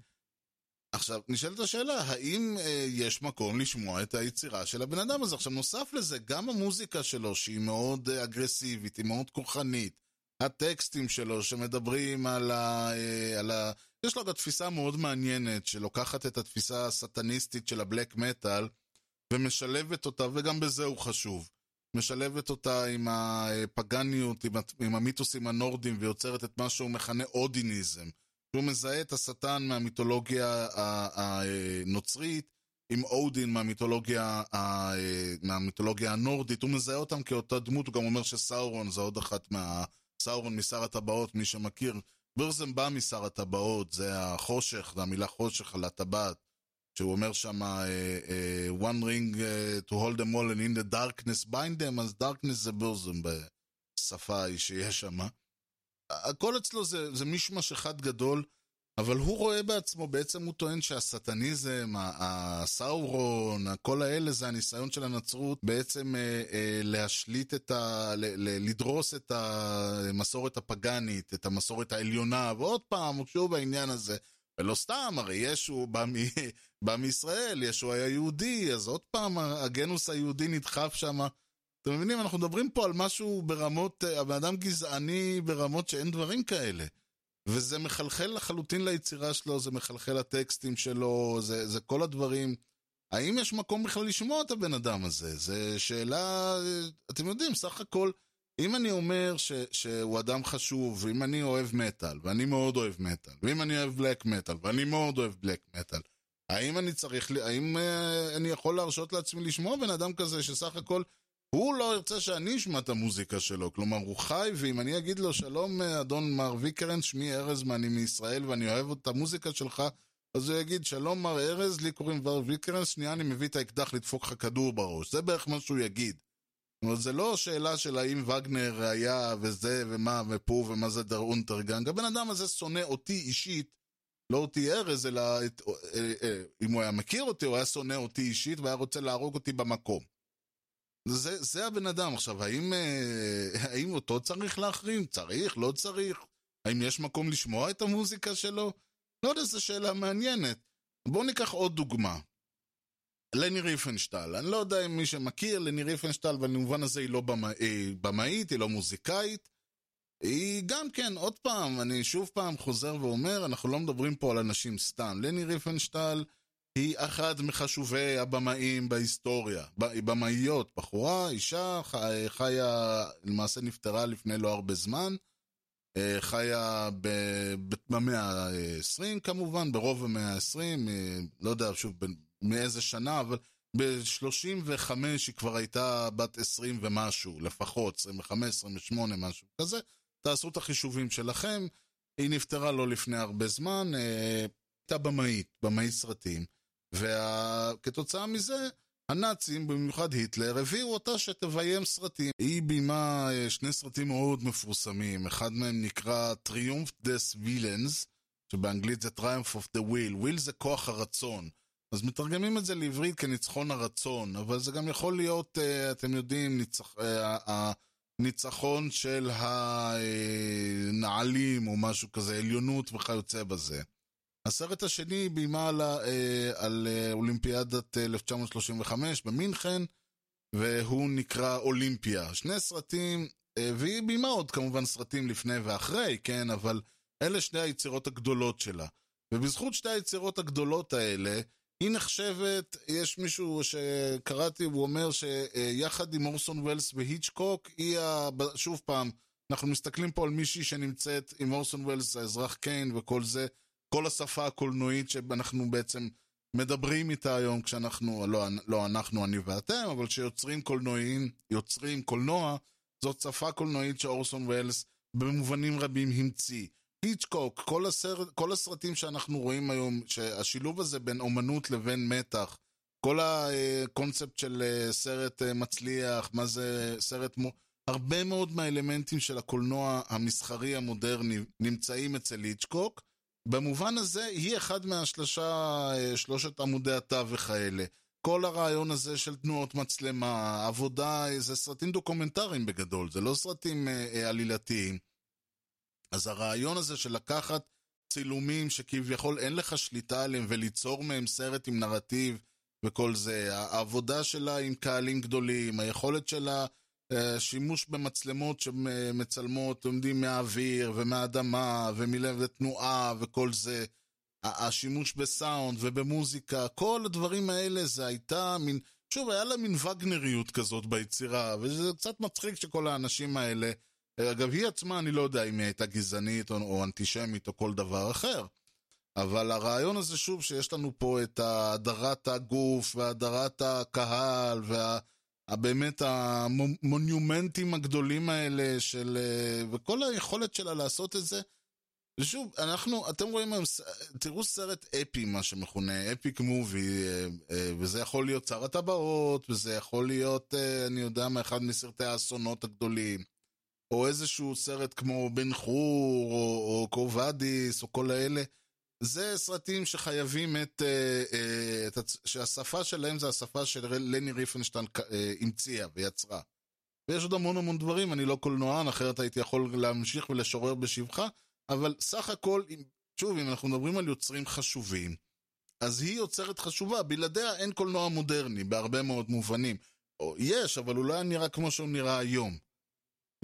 עכשיו, נשאלת השאלה, האם אה, יש מקום לשמוע את היצירה של הבן אדם הזה? עכשיו, נוסף לזה, גם המוזיקה שלו, שהיא מאוד אה, אגרסיבית, היא מאוד כוחנית, הטקסטים שלו שמדברים על ה... אה, על ה... יש לו גם תפיסה מאוד מעניינת, שלוקחת את התפיסה הסטניסטית של הבלק מטאל, ומשלבת אותה, וגם בזה הוא חשוב. משלבת אותה עם הפגניות, עם, עם המיתוסים הנורדים, ויוצרת את מה שהוא מכנה אודיניזם. שהוא מזהה את השטן מהמיתולוגיה הנוצרית עם אודין מהמיתולוגיה, מהמיתולוגיה הנורדית, הוא מזהה אותם כאותה דמות, הוא גם אומר שסאורון זה עוד אחת מה... סאורון משר הטבעות, מי שמכיר. ברזם בא משר הטבעות, זה החושך, זה המילה חושך על הטבעת. שהוא אומר שם, אה, אה, one ring אה, to hold them all and in the darkness bind them, אז darkness זה ברזם בשפה ההיא שיש שם. הכל אצלו זה, זה מישמש אחד גדול, אבל הוא רואה בעצמו, בעצם הוא טוען שהסטניזם, הסאורון, כל האלה זה הניסיון של הנצרות בעצם להשליט את ה... ל, ל, לדרוס את המסורת הפגאנית, את המסורת העליונה, ועוד פעם, שוב העניין הזה. ולא סתם, הרי ישו בא, מ, (laughs) בא מישראל, ישו היה יהודי, אז עוד פעם הגנוס היהודי נדחף שם. אתם מבינים? אנחנו מדברים פה על משהו ברמות, הבן אדם גזעני ברמות שאין דברים כאלה. וזה מחלחל לחלוטין ליצירה שלו, זה מחלחל לטקסטים שלו, זה, זה כל הדברים. האם יש מקום בכלל לשמוע את הבן אדם הזה? זו שאלה, אתם יודעים, סך הכל, אם אני אומר ש, שהוא אדם חשוב, ואם אני אוהב מטאל, ואני מאוד אוהב מטאל, ואם אני אוהב בלק מטאל, ואני מאוד אוהב בלק מטאל, האם אני צריך, האם uh, אני יכול להרשות לעצמי לשמוע בן אדם כזה שסך הכל הוא לא ירצה שאני אשמע את המוזיקה שלו, כלומר הוא חי, ואם אני אגיד לו שלום אדון מר ויקרן, שמי ארז ואני מישראל ואני אוהב את המוזיקה שלך, אז הוא יגיד שלום מר ארז, לי קוראים ורג ויקרנס, שנייה אני מביא את האקדח לדפוק לך כדור בראש, זה בערך מה שהוא יגיד. זה לא שאלה של האם וגנר היה וזה ומה ופה ומה זה Der Untergang, הבן אדם הזה שונא אותי אישית, לא אותי ארז, אלא את, אה, אה, אם הוא היה מכיר אותי, הוא היה שונא אותי אישית והיה רוצה להרוג אותי במקום. זה, זה הבן אדם. עכשיו, האם, אה, האם אותו צריך להחרים? צריך? לא צריך? האם יש מקום לשמוע את המוזיקה שלו? לא יודע, זו שאלה מעניינת. בואו ניקח עוד דוגמה. לני ריפנשטל. אני לא יודע אם מי שמכיר, לני ריפנשטל, במובן הזה היא לא במאית, היא לא מוזיקאית. היא גם כן, עוד פעם, אני שוב פעם חוזר ואומר, אנחנו לא מדברים פה על אנשים סתם. לני ריפנשטל היא אחת מחשובי הבמאים בהיסטוריה. היא במאיות, בחורה, אישה, חיה, למעשה נפטרה לפני לא הרבה זמן. אה, חיה במאה ה-20 כמובן, ברוב המאה ה-20, אה, לא יודע שוב מאיזה שנה, אבל ב-35 היא כבר הייתה בת 20 ומשהו, לפחות, 25, 28, משהו כזה. תעשו את החישובים שלכם. היא נפטרה לא לפני הרבה זמן, אה, הייתה במאית, במאית סרטים. וכתוצאה מזה, הנאצים, במיוחד היטלר, הביאו אותה שתביים סרטים. היא ביימה אה, שני סרטים מאוד מפורסמים, אחד מהם נקרא Triumph des Villains, שבאנגלית זה Triumph of the Will, Will זה כוח הרצון. אז מתרגמים את זה לעברית כניצחון הרצון, אבל זה גם יכול להיות, אה, אתם יודעים, ניצח, הניצחון של הנעלים או משהו כזה, עליונות וכיוצא בזה. הסרט השני ביימה על, אה, על אה, אולימפיאדת 1935 במינכן, והוא נקרא אולימפיה. שני סרטים, אה, והיא ביימה עוד כמובן סרטים לפני ואחרי, כן, אבל אלה שני היצירות הגדולות שלה. ובזכות שתי היצירות הגדולות האלה, היא נחשבת, יש מישהו שקראתי, הוא אומר שיחד עם אורסון וולס והיצ'קוק, היא, ה... שוב פעם, אנחנו מסתכלים פה על מישהי שנמצאת עם אורסון וולס, האזרח קיין וכל זה, כל השפה הקולנועית שאנחנו בעצם מדברים איתה היום כשאנחנו, לא, לא אנחנו, אני ואתם, אבל כשיוצרים קולנועיים, יוצרים קולנוע, זאת שפה קולנועית שאורסון ווילס במובנים רבים המציא. היצ'קוק, כל, הסרט, כל הסרטים שאנחנו רואים היום, שהשילוב הזה בין אומנות לבין מתח, כל הקונספט של אה, סרט אה, מצליח, מה זה סרט... מו... הרבה מאוד מהאלמנטים של הקולנוע המסחרי המודרני נמצאים אצל היצ'קוק, במובן הזה, היא אחד מהשלושה, אה, שלושת עמודי התווך האלה. כל הרעיון הזה של תנועות מצלמה, עבודה, זה סרטים דוקומנטריים בגדול, זה לא סרטים אה, אה, עלילתיים. אז הרעיון הזה של לקחת צילומים שכביכול אין לך שליטה עליהם וליצור מהם סרט עם נרטיב וכל זה, העבודה שלה עם קהלים גדולים, היכולת שלה אה, שימוש במצלמות שמצלמות, עומדים מהאוויר ומהאדמה ומלב ותנועה וכל זה, השימוש בסאונד ובמוזיקה, כל הדברים האלה זה הייתה מין, שוב, היה לה מין וגנריות כזאת ביצירה, וזה קצת מצחיק שכל האנשים האלה, אגב, היא עצמה, אני לא יודע אם היא הייתה גזענית או, או אנטישמית או כל דבר אחר. אבל הרעיון הזה, שוב, שיש לנו פה את הדרת הגוף והדרת הקהל וה... באמת המונומנטים הגדולים האלה של... אה, וכל היכולת שלה לעשות את זה. ושוב, אנחנו, אתם רואים היום, תראו סרט אפי, מה שמכונה, אפיק מובי, אה, אה, וזה יכול להיות שר הטבעות, וזה יכול להיות, אני יודע מה, אחד מסרטי האסונות הגדולים, או איזשהו סרט כמו בן חור, או, או קובדיס, או כל האלה. זה סרטים שחייבים את, אה, אה, את... שהשפה שלהם זה השפה שלני ריפנשטיין אה, המציאה ויצרה. ויש עוד המון המון דברים, אני לא קולנוען, אחרת הייתי יכול להמשיך ולשורר בשבחה, אבל סך הכל, שוב, אם אנחנו מדברים על יוצרים חשובים, אז היא יוצרת חשובה, בלעדיה אין קולנוע מודרני, בהרבה מאוד מובנים. או יש, אבל הוא לא היה נראה כמו שהוא נראה היום.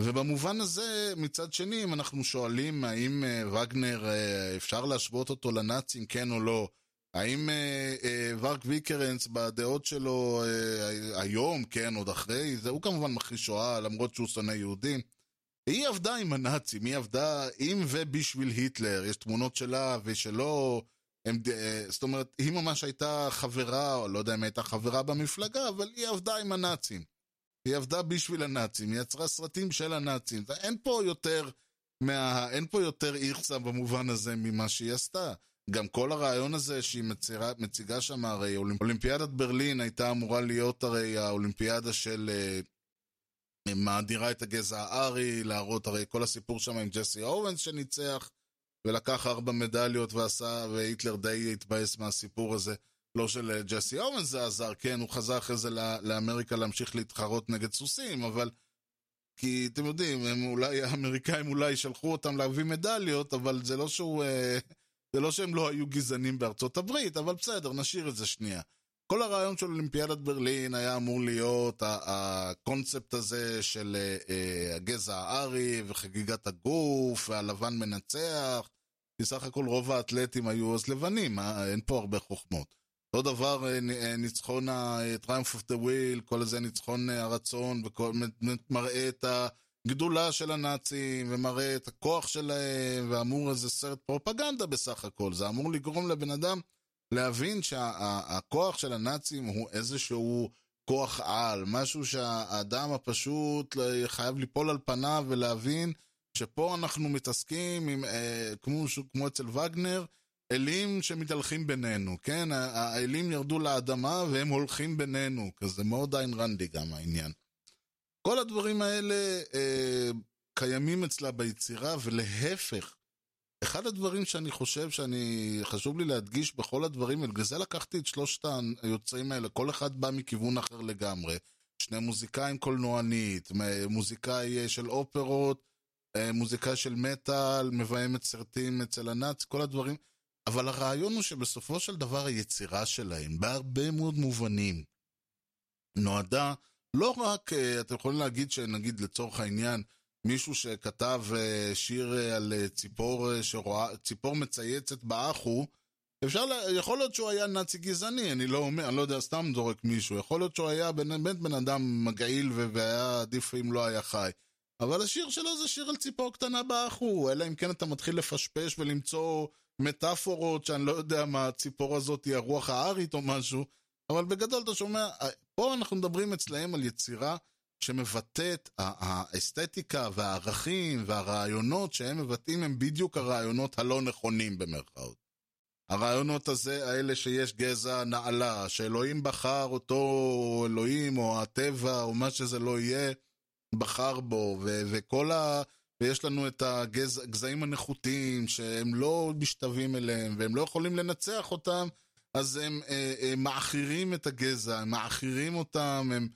ובמובן הזה, מצד שני, אם אנחנו שואלים האם אה, וגנר, אה, אפשר להשוות אותו לנאצים, כן או לא, האם אה, אה, ורק ויקרנס בדעות שלו אה, היום, כן, עוד אחרי, זה, הוא כמובן מכחיש שואה, למרות שהוא שונא יהודים. היא עבדה עם הנאצים, היא עבדה עם ובשביל היטלר, יש תמונות שלה ושלו, הם, זאת אומרת, היא ממש הייתה חברה, או לא יודע אם הייתה חברה במפלגה, אבל היא עבדה עם הנאצים. היא עבדה בשביל הנאצים, היא יצרה סרטים של הנאצים. אין פה יותר, מה, אין פה יותר איכסה במובן הזה ממה שהיא עשתה. גם כל הרעיון הזה שהיא מצירה, מציגה שם, הרי אולימפיאדת ברלין הייתה אמורה להיות הרי האולימפיאדה של אה, מאדירה את הגזע הארי, להראות הרי כל הסיפור שם עם ג'סי אורנס שניצח, ולקח ארבע מדליות ועשה, והיטלר די התבאס מהסיפור הזה. לא של אה, ג'סי אורנס זה עזר, כן, הוא חזר אחרי זה לאמריקה להמשיך להתחרות נגד סוסים, אבל... כי אתם יודעים, הם אולי, האמריקאים אולי שלחו אותם להביא מדליות, אבל זה לא שהוא... אה, זה לא שהם לא היו גזענים בארצות הברית, אבל בסדר, נשאיר את זה שנייה. כל הרעיון של אולימפיאדת ברלין היה אמור להיות הקונספט הזה של אה, הגזע הארי וחגיגת הגוף והלבן מנצח. כי סך הכל רוב האתלטים היו אז לבנים? אין פה הרבה חוכמות. אותו דבר ניצחון ה-Triumph of the Wheel, כל זה ניצחון הרצון, ומראה את ה... גדולה של הנאצים, ומראה את הכוח שלהם, ואמור איזה סרט פרופגנדה בסך הכל. זה אמור לגרום לבן אדם להבין שהכוח של הנאצים הוא איזשהו כוח על, משהו שהאדם הפשוט חייב ליפול על פניו ולהבין שפה אנחנו מתעסקים עם, אה, כמו, כמו אצל וגנר, אלים שמתהלכים בינינו, כן? האלים ירדו לאדמה והם הולכים בינינו, כזה מאוד איין רנדי גם העניין. כל הדברים האלה אה, קיימים אצלה ביצירה, ולהפך, אחד הדברים שאני חושב שאני, חשוב לי להדגיש בכל הדברים האלה, בגלל זה לקחתי את שלושת היוצאים האלה, כל אחד בא מכיוון אחר לגמרי. שני מוזיקאים קולנוענית, מוזיקאי אה, של אופרות, אה, מוזיקאי של מטאל, מביימת סרטים אצל הנאצ, כל הדברים. אבל הרעיון הוא שבסופו של דבר היצירה שלהם, בהרבה מאוד מובנים, נועדה לא רק, אה, אתם יכולים להגיד שנגיד לצורך העניין, מישהו שכתב אה, שיר אה, על ציפור, שרואה, ציפור מצייצת באחו, אפשר, יכול להיות שהוא היה נאצי גזעני, אני לא אומר, אני לא יודע, סתם זורק מישהו, יכול להיות שהוא היה באמת בן אדם מגעיל והיה עדיף אם לא היה חי. אבל השיר שלו זה שיר על ציפור קטנה באחו, אלא אם כן אתה מתחיל לפשפש ולמצוא מטאפורות שאני לא יודע מה הציפור הזאת היא הרוח הארית או משהו, אבל בגדול אתה שומע, פה אנחנו מדברים אצלהם על יצירה שמבטאת, האסתטיקה והערכים והרעיונות שהם מבטאים הם בדיוק הרעיונות הלא נכונים במרכאות. הרעיונות הזה, האלה שיש גזע נעלה, שאלוהים בחר אותו אלוהים או הטבע או מה שזה לא יהיה, בחר בו, ו- וכל ה... ויש לנו את הגזעים הנחותים שהם לא משתווים אליהם והם לא יכולים לנצח אותם אז הם אה, אה, מעכירים את הגזע, הם מעכירים אותם, הם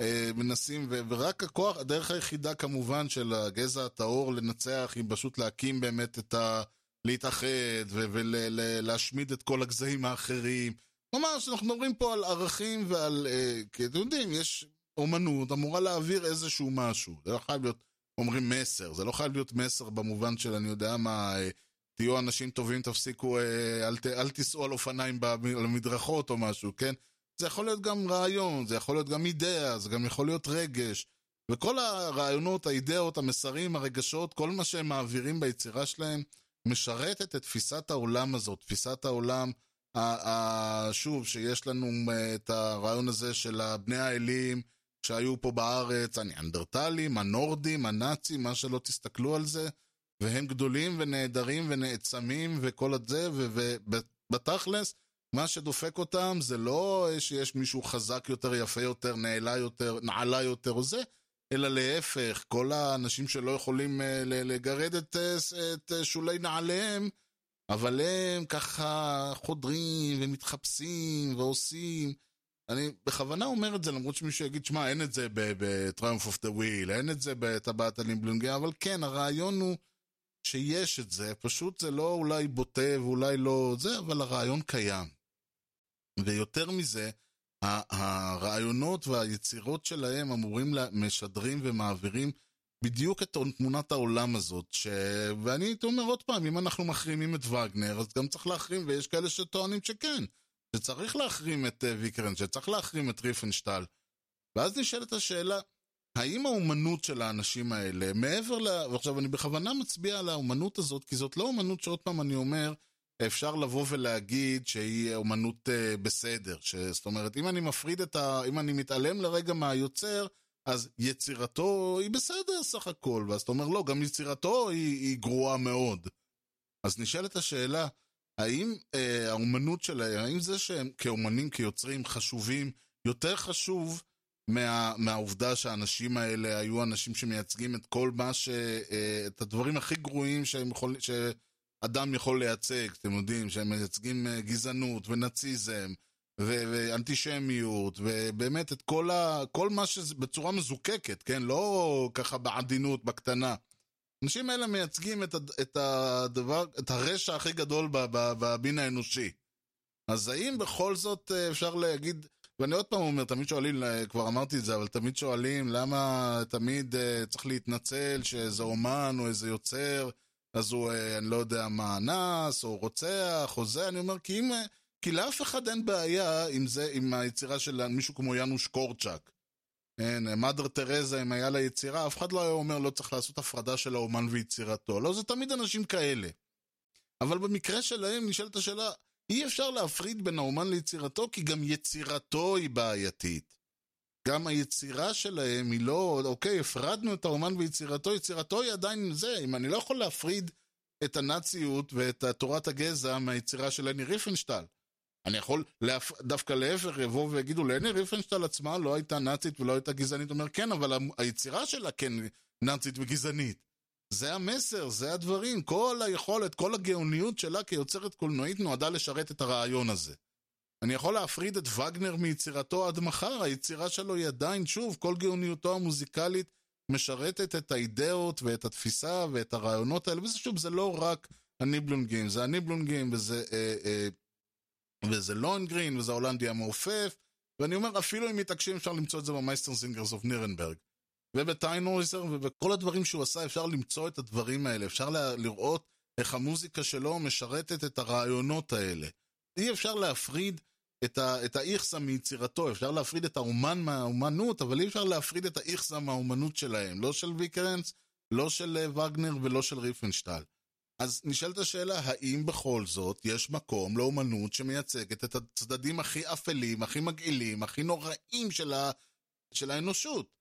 אה, מנסים, ורק הכוח, הדרך היחידה כמובן של הגזע הטהור לנצח היא פשוט להקים באמת את ה... להתאחד ולהשמיד את כל הגזעים האחרים. ממש, אנחנו מדברים פה על ערכים ועל, כי אתם יודעים, יש אומנות אמורה להעביר איזשהו משהו. זה לא חייב להיות, אומרים מסר, זה לא חייב להיות מסר במובן של אני יודע מה, אה, תהיו אנשים טובים, תפסיקו, אה, אל, ת, אל תיסעו על אופניים במדרכות או משהו, כן? זה יכול להיות גם רעיון, זה יכול להיות גם אידאה, זה גם יכול להיות רגש. וכל הרעיונות, האידאות, המסרים, הרגשות, כל מה שהם מעבירים ביצירה שלהם, משרתת את תפיסת העולם הזאת, תפיסת העולם, שוב, שיש לנו אה, את הרעיון הזה של בני האלים שהיו פה בארץ, הניאנדרטלים, הנורדים, הנאצים, מה שלא תסתכלו על זה, והם גדולים ונהדרים ונעצמים וכל הזה, ובתכלס, מה שדופק אותם זה לא שיש מישהו חזק יותר, יפה יותר, נעלה יותר, נעלה יותר או זה, אלא להפך, כל האנשים שלא יכולים אה, לגרד את, אה, את שולי נעליהם, אבל הם ככה חודרים ומתחפשים ועושים. אני בכוונה אומר את זה, למרות שמישהו יגיד, שמע, אין את זה ב-Triumph of the Wheel, אין את זה בטבעת הלימבלונגיה, אבל כן, הרעיון הוא שיש את זה, פשוט זה לא אולי בוטה ואולי לא זה, אבל הרעיון קיים. ויותר מזה, הרעיונות והיצירות שלהם אמורים, משדרים ומעבירים בדיוק את תמונת העולם הזאת, ש... ואני הייתי אומר עוד פעם, אם אנחנו מחרימים את וגנר, אז גם צריך להחרים, ויש כאלה שטוענים שכן, שצריך להחרים את uh, ויקרן, שצריך להחרים את ריפנשטל. ואז נשאלת השאלה, האם האומנות של האנשים האלה, מעבר ל... ועכשיו אני בכוונה מצביע על האומנות הזאת, כי זאת לא אומנות שעוד פעם אני אומר, אפשר לבוא ולהגיד שהיא אומנות uh, בסדר. ש... זאת אומרת, אם אני מפריד את ה... אם אני מתעלם לרגע מהיוצר, אז יצירתו היא בסדר סך הכל, ואז אתה אומר, לא, גם יצירתו היא, היא גרועה מאוד. אז נשאלת השאלה, האם אה, האומנות שלהם, האם זה שהם כאומנים, כיוצרים חשובים, יותר חשוב מה, מהעובדה שהאנשים האלה היו אנשים שמייצגים את כל מה ש... אה, את הדברים הכי גרועים שהם יכול, שאדם יכול לייצג, אתם יודעים, שהם מייצגים אה, גזענות ונאציזם. ו- ואנטישמיות, ובאמת את כל, ה- כל מה שזה בצורה מזוקקת, כן? לא ככה בעדינות, בקטנה. האנשים האלה מייצגים את, הד- את הדבר, את הרשע הכי גדול במין האנושי. אז האם בכל זאת אה, אפשר להגיד, ואני עוד פעם אומר, תמיד שואלים, אה, כבר אמרתי את זה, אבל תמיד שואלים למה תמיד uh, צריך להתנצל שאיזה אומן או איזה יוצר, אז הוא, אני לא יודע מה, אנס, או רוצח, או זה, אני אומר, כי אם... כי לאף אחד אין בעיה עם זה, עם היצירה של מישהו כמו יאנוש קורצ'אק. כן, מאדר תרזה, אם היה לה יצירה, אף אחד לא היה אומר לא צריך לעשות הפרדה של האומן ויצירתו. לא, זה תמיד אנשים כאלה. אבל במקרה שלהם נשאלת השאלה, אי אפשר להפריד בין האומן ליצירתו, כי גם יצירתו היא בעייתית. גם היצירה שלהם היא לא, אוקיי, הפרדנו את האומן ויצירתו, יצירתו היא עדיין זה, אם אני לא יכול להפריד את הנאציות ואת תורת הגזע מהיצירה של לני ריפנשטל. אני יכול להפ... דווקא להפך יבואו ויגידו, לני ריפנשטל עצמה לא הייתה נאצית ולא הייתה גזענית. אומר, כן, אבל היצירה שלה כן נאצית וגזענית. זה המסר, זה הדברים. כל היכולת, כל הגאוניות שלה כיוצרת קולנועית נועדה לשרת את הרעיון הזה. אני יכול להפריד את וגנר מיצירתו עד מחר, היצירה שלו היא עדיין, שוב, כל גאוניותו המוזיקלית משרתת את האידאות ואת התפיסה ואת הרעיונות האלה, וזה שוב, זה לא רק הניבלונגים, זה הניבלונגים וזה... אה, אה, וזה לוהנגרין, וזה ההולנדי המעופף, ואני אומר, אפילו אם מתעקשים אפשר למצוא את זה ב Meistersingers of Nuremberg. ובטיינויזר ובכל הדברים שהוא עשה אפשר למצוא את הדברים האלה, אפשר לראות איך המוזיקה שלו משרתת את הרעיונות האלה. אי אפשר להפריד את, ה, את האיכסה מיצירתו, אפשר להפריד את האומן מהאומנות, אבל אי אפשר להפריד את האיכסה מהאומנות שלהם, לא של ויקרנס, לא של וגנר ולא של ריפנשטל. אז נשאלת השאלה, האם בכל זאת יש מקום לאומנות שמייצגת את הצדדים הכי אפלים, הכי מגעילים, הכי נוראים של, ה... של האנושות?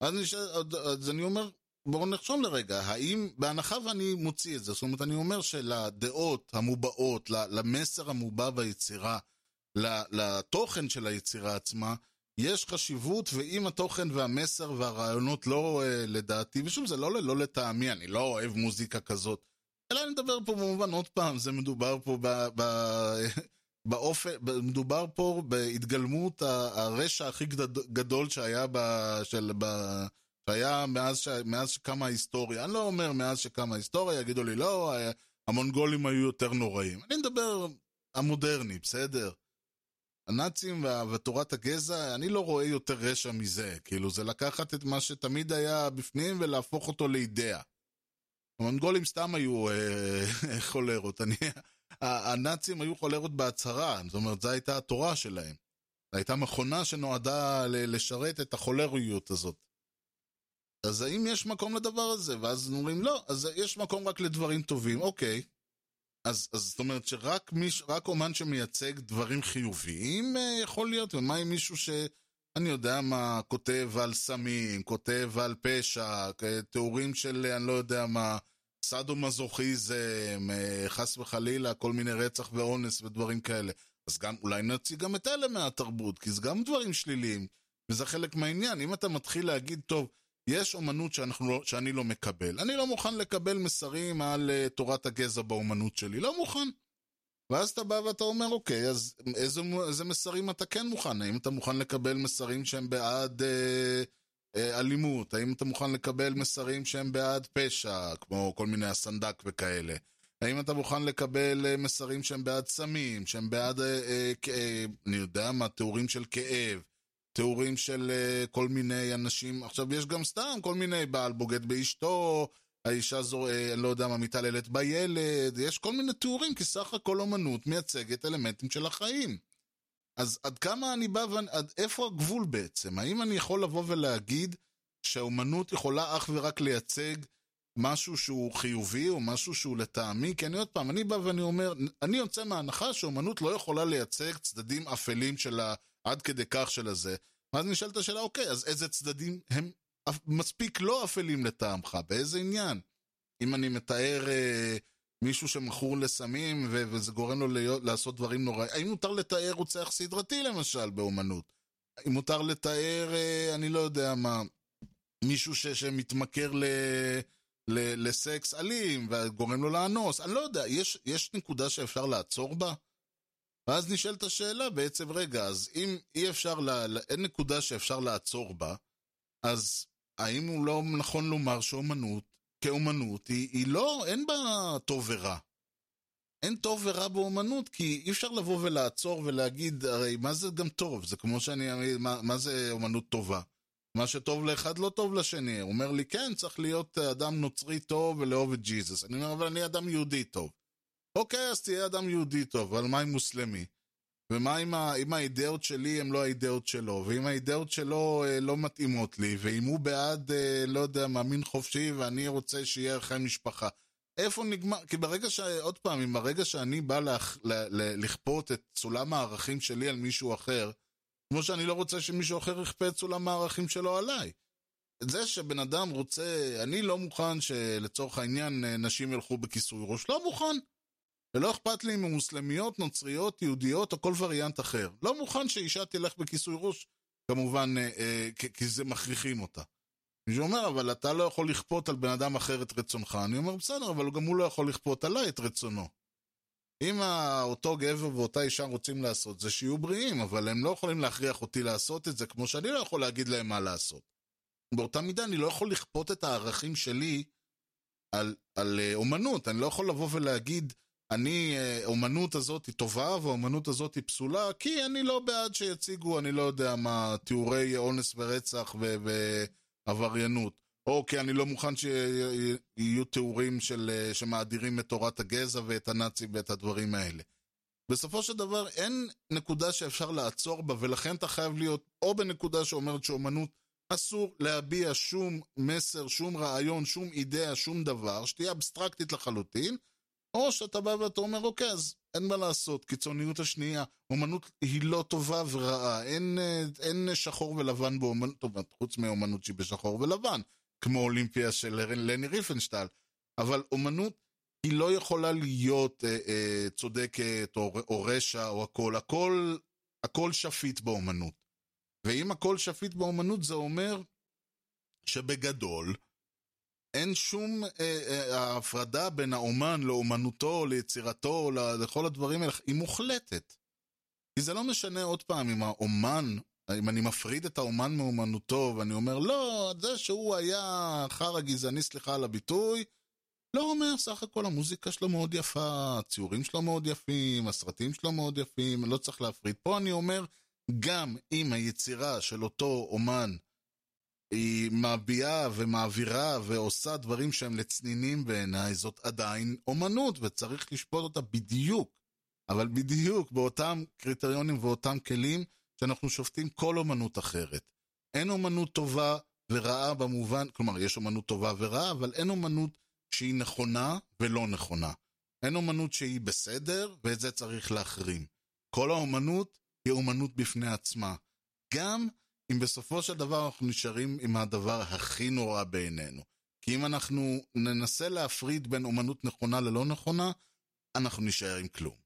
אז, נשאל, אז אני אומר, בואו נחשוב לרגע, האם, בהנחה ואני מוציא את זה, זאת אומרת, אני אומר שלדעות המובעות, למסר המובע ביצירה, לתוכן של היצירה עצמה, יש חשיבות, ואם התוכן והמסר והרעיונות לא לדעתי, ושוב, זה לא, לא לטעמי, אני לא אוהב מוזיקה כזאת. אלא אני מדבר פה במובן, עוד פעם, זה מדובר פה ב, ב, באופן, מדובר פה בהתגלמות הרשע הכי גדול שהיה, ב, של, ב, שהיה מאז, ש, מאז שקמה ההיסטוריה. אני לא אומר מאז שקמה ההיסטוריה, יגידו לי, לא, המונגולים היו יותר נוראים. אני מדבר המודרני, בסדר? הנאצים ותורת הגזע, אני לא רואה יותר רשע מזה. כאילו, זה לקחת את מה שתמיד היה בפנים ולהפוך אותו לאידאה. המונגולים סתם היו אה, חולרות. אני, הנאצים היו חולרות בהצהרה, זאת אומרת, זו הייתה התורה שלהם. זו הייתה מכונה שנועדה לשרת את החולריות הזאת. אז האם יש מקום לדבר הזה? ואז אומרים, לא, אז יש מקום רק לדברים טובים, אוקיי. אז, אז זאת אומרת שרק מיש, אומן שמייצג דברים חיוביים אה, יכול להיות, ומה עם מישהו ש... אני יודע מה, כותב על סמים, כותב על פשע, תיאורים של אני לא יודע מה, סאדו-מזוכיזם, חס וחלילה, כל מיני רצח ואונס ודברים כאלה. אז גם, אולי נציג גם את אלה מהתרבות, כי זה גם דברים שליליים, וזה חלק מהעניין. אם אתה מתחיל להגיד, טוב, יש אומנות שאנחנו, שאני לא מקבל. אני לא מוכן לקבל מסרים על uh, תורת הגזע באומנות שלי, לא מוכן. ואז אתה בא ואתה אומר, אוקיי, אז איזה, איזה מסרים אתה כן מוכן? האם אתה מוכן לקבל מסרים שהם בעד אה, אה, אלימות? האם אתה מוכן לקבל מסרים שהם בעד פשע, כמו כל מיני הסנדק וכאלה? האם אתה מוכן לקבל אה, מסרים שהם בעד סמים, שהם בעד, אה, אה, אה, אני יודע מה, תיאורים של כאב? תיאורים של אה, כל מיני אנשים, עכשיו יש גם סתם כל מיני בעל בוגד באשתו, האישה זו, אה, לא יודע מה, מתעללת בילד, יש כל מיני תיאורים, כי סך הכל אומנות מייצגת אלמנטים של החיים. אז עד כמה אני בא, ועד איפה הגבול בעצם? האם אני יכול לבוא ולהגיד שהאומנות יכולה אך ורק לייצג משהו שהוא חיובי או משהו שהוא לטעמי? כי אני עוד פעם, אני בא ואני אומר, אני יוצא מההנחה שאומנות לא יכולה לייצג צדדים אפלים של ה... עד כדי כך של הזה. ואז נשאלת השאלה, אוקיי, אז איזה צדדים הם מספיק לא אפלים לטעמך? באיזה עניין? אם אני מתאר אה, מישהו שמכור לסמים וזה גורם לו להיות, לעשות דברים נוראים, האם מותר לתאר רוצח סדרתי למשל באומנות? אם מותר לתאר, אה, אני לא יודע מה, מישהו ש- שמתמכר ל... ל- לסקס אלים וגורם לו לאנוס, אני לא יודע, יש, יש נקודה שאפשר לעצור בה? ואז נשאלת השאלה בעצם, רגע, אז אם אי אפשר, לה, אין נקודה שאפשר לעצור בה, אז האם הוא לא נכון לומר שאומנות, כאומנות, היא, היא לא, אין בה טוב ורע. אין טוב ורע באומנות, כי אי אפשר לבוא ולעצור ולהגיד, הרי מה זה גם טוב? זה כמו שאני אגיד, מה, מה זה אומנות טובה? מה שטוב לאחד לא טוב לשני. הוא אומר לי, כן, צריך להיות אדם נוצרי טוב ולאהוב את ג'יזוס. אני אומר, אבל אני אדם יהודי טוב. אוקיי, אז תהיה אדם יהודי טוב, אבל מה עם מוסלמי? ומה אם, ה, אם האידאות שלי הן לא האידאות שלו, ואם האידאות שלו אה, לא מתאימות לי, ואם הוא בעד, אה, לא יודע, מאמין חופשי, ואני רוצה שיהיה לכם משפחה. איפה נגמר? כי ברגע ש... עוד פעם, אם ברגע שאני בא לח, ל, ל, לכפות את סולם הערכים שלי על מישהו אחר, כמו שאני לא רוצה שמישהו אחר יכפה את סולם הערכים שלו עליי. זה שבן אדם רוצה, אני לא מוכן שלצורך העניין אה, נשים ילכו בכיסוי ראש, לא מוכן. ולא אכפת לי אם הן מוסלמיות, נוצריות, יהודיות או כל וריאנט אחר. לא מוכן שאישה תלך בכיסוי ראש, כמובן, אה, אה, כי זה מכריחים אותה. מישהו אומר, אבל אתה לא יכול לכפות על בן אדם אחר את רצונך. אני אומר, בסדר, אבל גם הוא לא יכול לכפות עליי את רצונו. אם אותו גבר ואותה אישה רוצים לעשות זה, שיהיו בריאים, אבל הם לא יכולים להכריח אותי לעשות את זה, כמו שאני לא יכול להגיד להם מה לעשות. באותה מידה אני לא יכול לכפות את הערכים שלי על, על אה, אומנות, אני לא יכול לבוא ולהגיד, אני, אה, אומנות הזאת היא טובה והאומנות הזאת היא פסולה, כי אני לא בעד שיציגו, אני לא יודע מה, תיאורי אונס ורצח ועבריינות. או כי אני לא מוכן שיהיו תיאורים של, אה, שמאדירים את תורת הגזע ואת הנאצים ואת הדברים האלה. בסופו של דבר אין נקודה שאפשר לעצור בה, ולכן אתה חייב להיות או בנקודה שאומרת שאומנות אסור להביע שום מסר, שום רעיון, שום אידאה, שום דבר, שתהיה אבסטרקטית לחלוטין, או שאתה בא ואתה אומר, אוקיי, אז אין מה לעשות, קיצוניות השנייה, אומנות היא לא טובה ורעה, אין, אה, אין שחור ולבן באומנות, טוב, חוץ מאומנות שהיא בשחור ולבן, כמו אולימפיה של לני ריפנשטל, אבל אומנות היא לא יכולה להיות אה, אה, צודקת או, או רשע או הכל, הכל, הכל שפיט באומנות. ואם הכל שפיט באומנות זה אומר שבגדול, אין שום אה, אה, ההפרדה בין האומן לאומנותו, ליצירתו, לכל הדברים האלה, היא מוחלטת. כי זה לא משנה עוד פעם אם האומן, אם אני מפריד את האומן מאומנותו ואני אומר, לא, זה שהוא היה חרא גזעני, סליחה על הביטוי, לא אומר, סך הכל המוזיקה שלו מאוד יפה, הציורים שלו מאוד יפים, הסרטים שלו מאוד יפים, לא צריך להפריד. פה אני אומר, גם אם היצירה של אותו אומן היא מביעה ומעבירה ועושה דברים שהם לצנינים בעיניי, זאת עדיין אומנות, וצריך לשפוט אותה בדיוק, אבל בדיוק באותם קריטריונים ואותם כלים שאנחנו שופטים כל אומנות אחרת. אין אומנות טובה ורעה במובן, כלומר, יש אומנות טובה ורעה, אבל אין אומנות שהיא נכונה ולא נכונה. אין אומנות שהיא בסדר, ואת זה צריך להחרים. כל האומנות היא אומנות בפני עצמה. גם אם בסופו של דבר אנחנו נשארים עם הדבר הכי נורא בעינינו. כי אם אנחנו ננסה להפריד בין אומנות נכונה ללא נכונה, אנחנו נישאר עם כלום.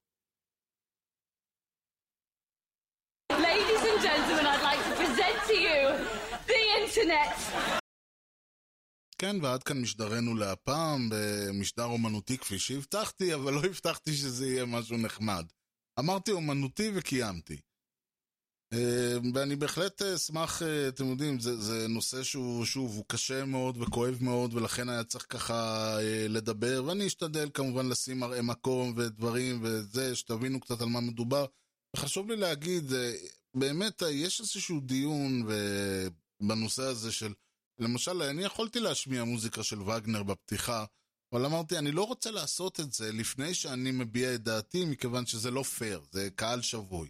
Ladies and gentlemen, I'd like to present to you the internet. כן, ועד כאן משדרנו להפעם, במשדר אומנותי כפי שהבטחתי, אבל לא הבטחתי שזה יהיה משהו נחמד. אמרתי אומנותי וקיימתי. אה, ואני בהחלט אשמח, אה, אתם יודעים, זה, זה נושא שהוא, שוב, הוא קשה מאוד וכואב מאוד, ולכן היה צריך ככה אה, לדבר, ואני אשתדל כמובן לשים מראה מקום ודברים וזה, שתבינו קצת על מה מדובר. וחשוב לי להגיד, באמת, יש איזשהו דיון בנושא הזה של, למשל, אני יכולתי להשמיע מוזיקה של וגנר בפתיחה, אבל אמרתי, אני לא רוצה לעשות את זה לפני שאני מביע את דעתי, מכיוון שזה לא פייר, זה קהל שבוי.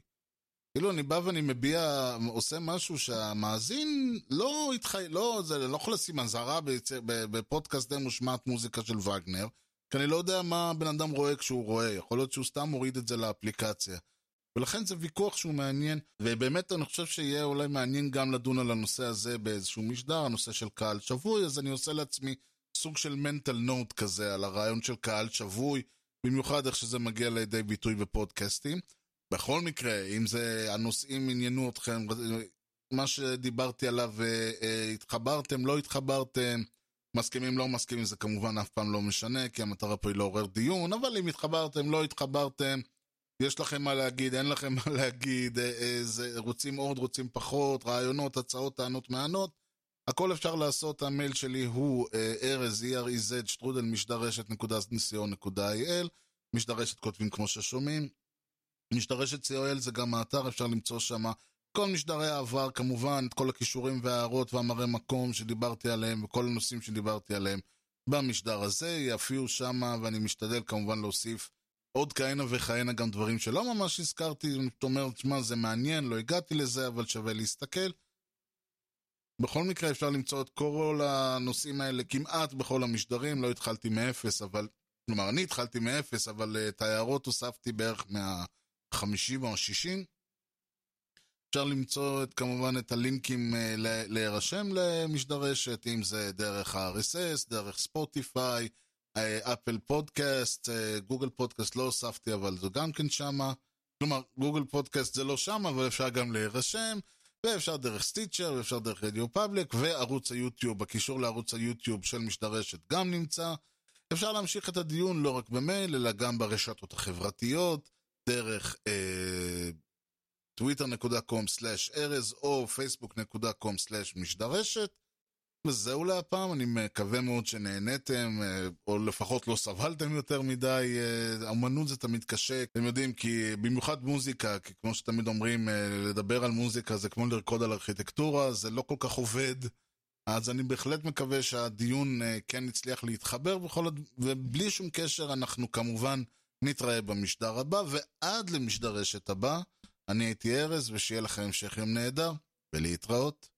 כאילו, אני בא ואני מביע, עושה משהו שהמאזין לא התחי... לא, זה לא יכול לשים אזהרה בפודקאסט די מושמעת מוזיקה של וגנר, כי אני לא יודע מה בן אדם רואה כשהוא רואה, יכול להיות שהוא סתם מוריד את זה לאפליקציה. ולכן זה ויכוח שהוא מעניין, ובאמת אני חושב שיהיה אולי מעניין גם לדון על הנושא הזה באיזשהו משדר, הנושא של קהל שבוי, אז אני עושה לעצמי סוג של מנטל נוט כזה על הרעיון של קהל שבוי, במיוחד איך שזה מגיע לידי ביטוי בפודקאסטים. בכל מקרה, אם זה הנושאים עניינו אתכם, מה שדיברתי עליו, אה, אה, התחברתם, לא התחברתם, מסכימים, לא מסכימים, זה כמובן אף פעם לא משנה, כי המטרה פה היא לעורר דיון, אבל אם התחברתם, לא התחברתם, יש לכם מה להגיד, אין לכם (laughs) מה להגיד, אה, אה, רוצים עוד, רוצים פחות, רעיונות, הצעות, טענות, מענות, הכל אפשר לעשות, המייל שלי הוא ארז, E-R-E-Z, שטרודל, משדרשת, נקודה ניסיון, נקודה IL, משדרשת כותבים כמו ששומעים. משדרשת co.il זה גם האתר, אפשר למצוא שם. כל משדרי העבר, כמובן, את כל הכישורים וההערות והמראה מקום שדיברתי עליהם, וכל הנושאים שדיברתי עליהם במשדר הזה, יופיעו שם, ואני משתדל כמובן להוסיף עוד כהנה וכהנה גם דברים שלא ממש הזכרתי, זאת אומרת, שמע, זה מעניין, לא הגעתי לזה, אבל שווה להסתכל. בכל מקרה אפשר למצוא את כל הנושאים האלה כמעט בכל המשדרים, לא התחלתי מאפס, אבל... כלומר, אני התחלתי מאפס, אבל uh, את ההערות הוספתי בערך מה-50 או ה-60. אפשר למצוא את, כמובן את הלינקים ל- להירשם למשדרשת, אם זה דרך ה-RSS, דרך Spotify, Apple Podcast, Google Podcast לא הוספתי, אבל זה גם כן שמה. כלומר, Google Podcast זה לא שם, אבל אפשר גם להירשם, ואפשר דרך Stitcher, ואפשר דרך RadioPublic, וערוץ היוטיוב, הקישור לערוץ היוטיוב של משדרשת גם נמצא. אפשר להמשיך את הדיון לא רק במייל, אלא גם ברשתות החברתיות, דרך אה, twitter.com/ארז או facebook.com/משדרשת. וזהו להפעם, אני מקווה מאוד שנהניתם, אה, או לפחות לא סבלתם יותר מדי. אה, אמנות זה תמיד קשה, אתם יודעים, כי במיוחד מוזיקה, כי כמו שתמיד אומרים, אה, לדבר על מוזיקה זה כמו לרקוד על ארכיטקטורה, זה לא כל כך עובד. אז אני בהחלט מקווה שהדיון כן הצליח להתחבר, בכל... ובלי שום קשר, אנחנו כמובן נתראה במשדר הבא, ועד למשדר רשת הבא, אני הייתי ארז, ושיהיה לכם המשך יום נהדר, ולהתראות.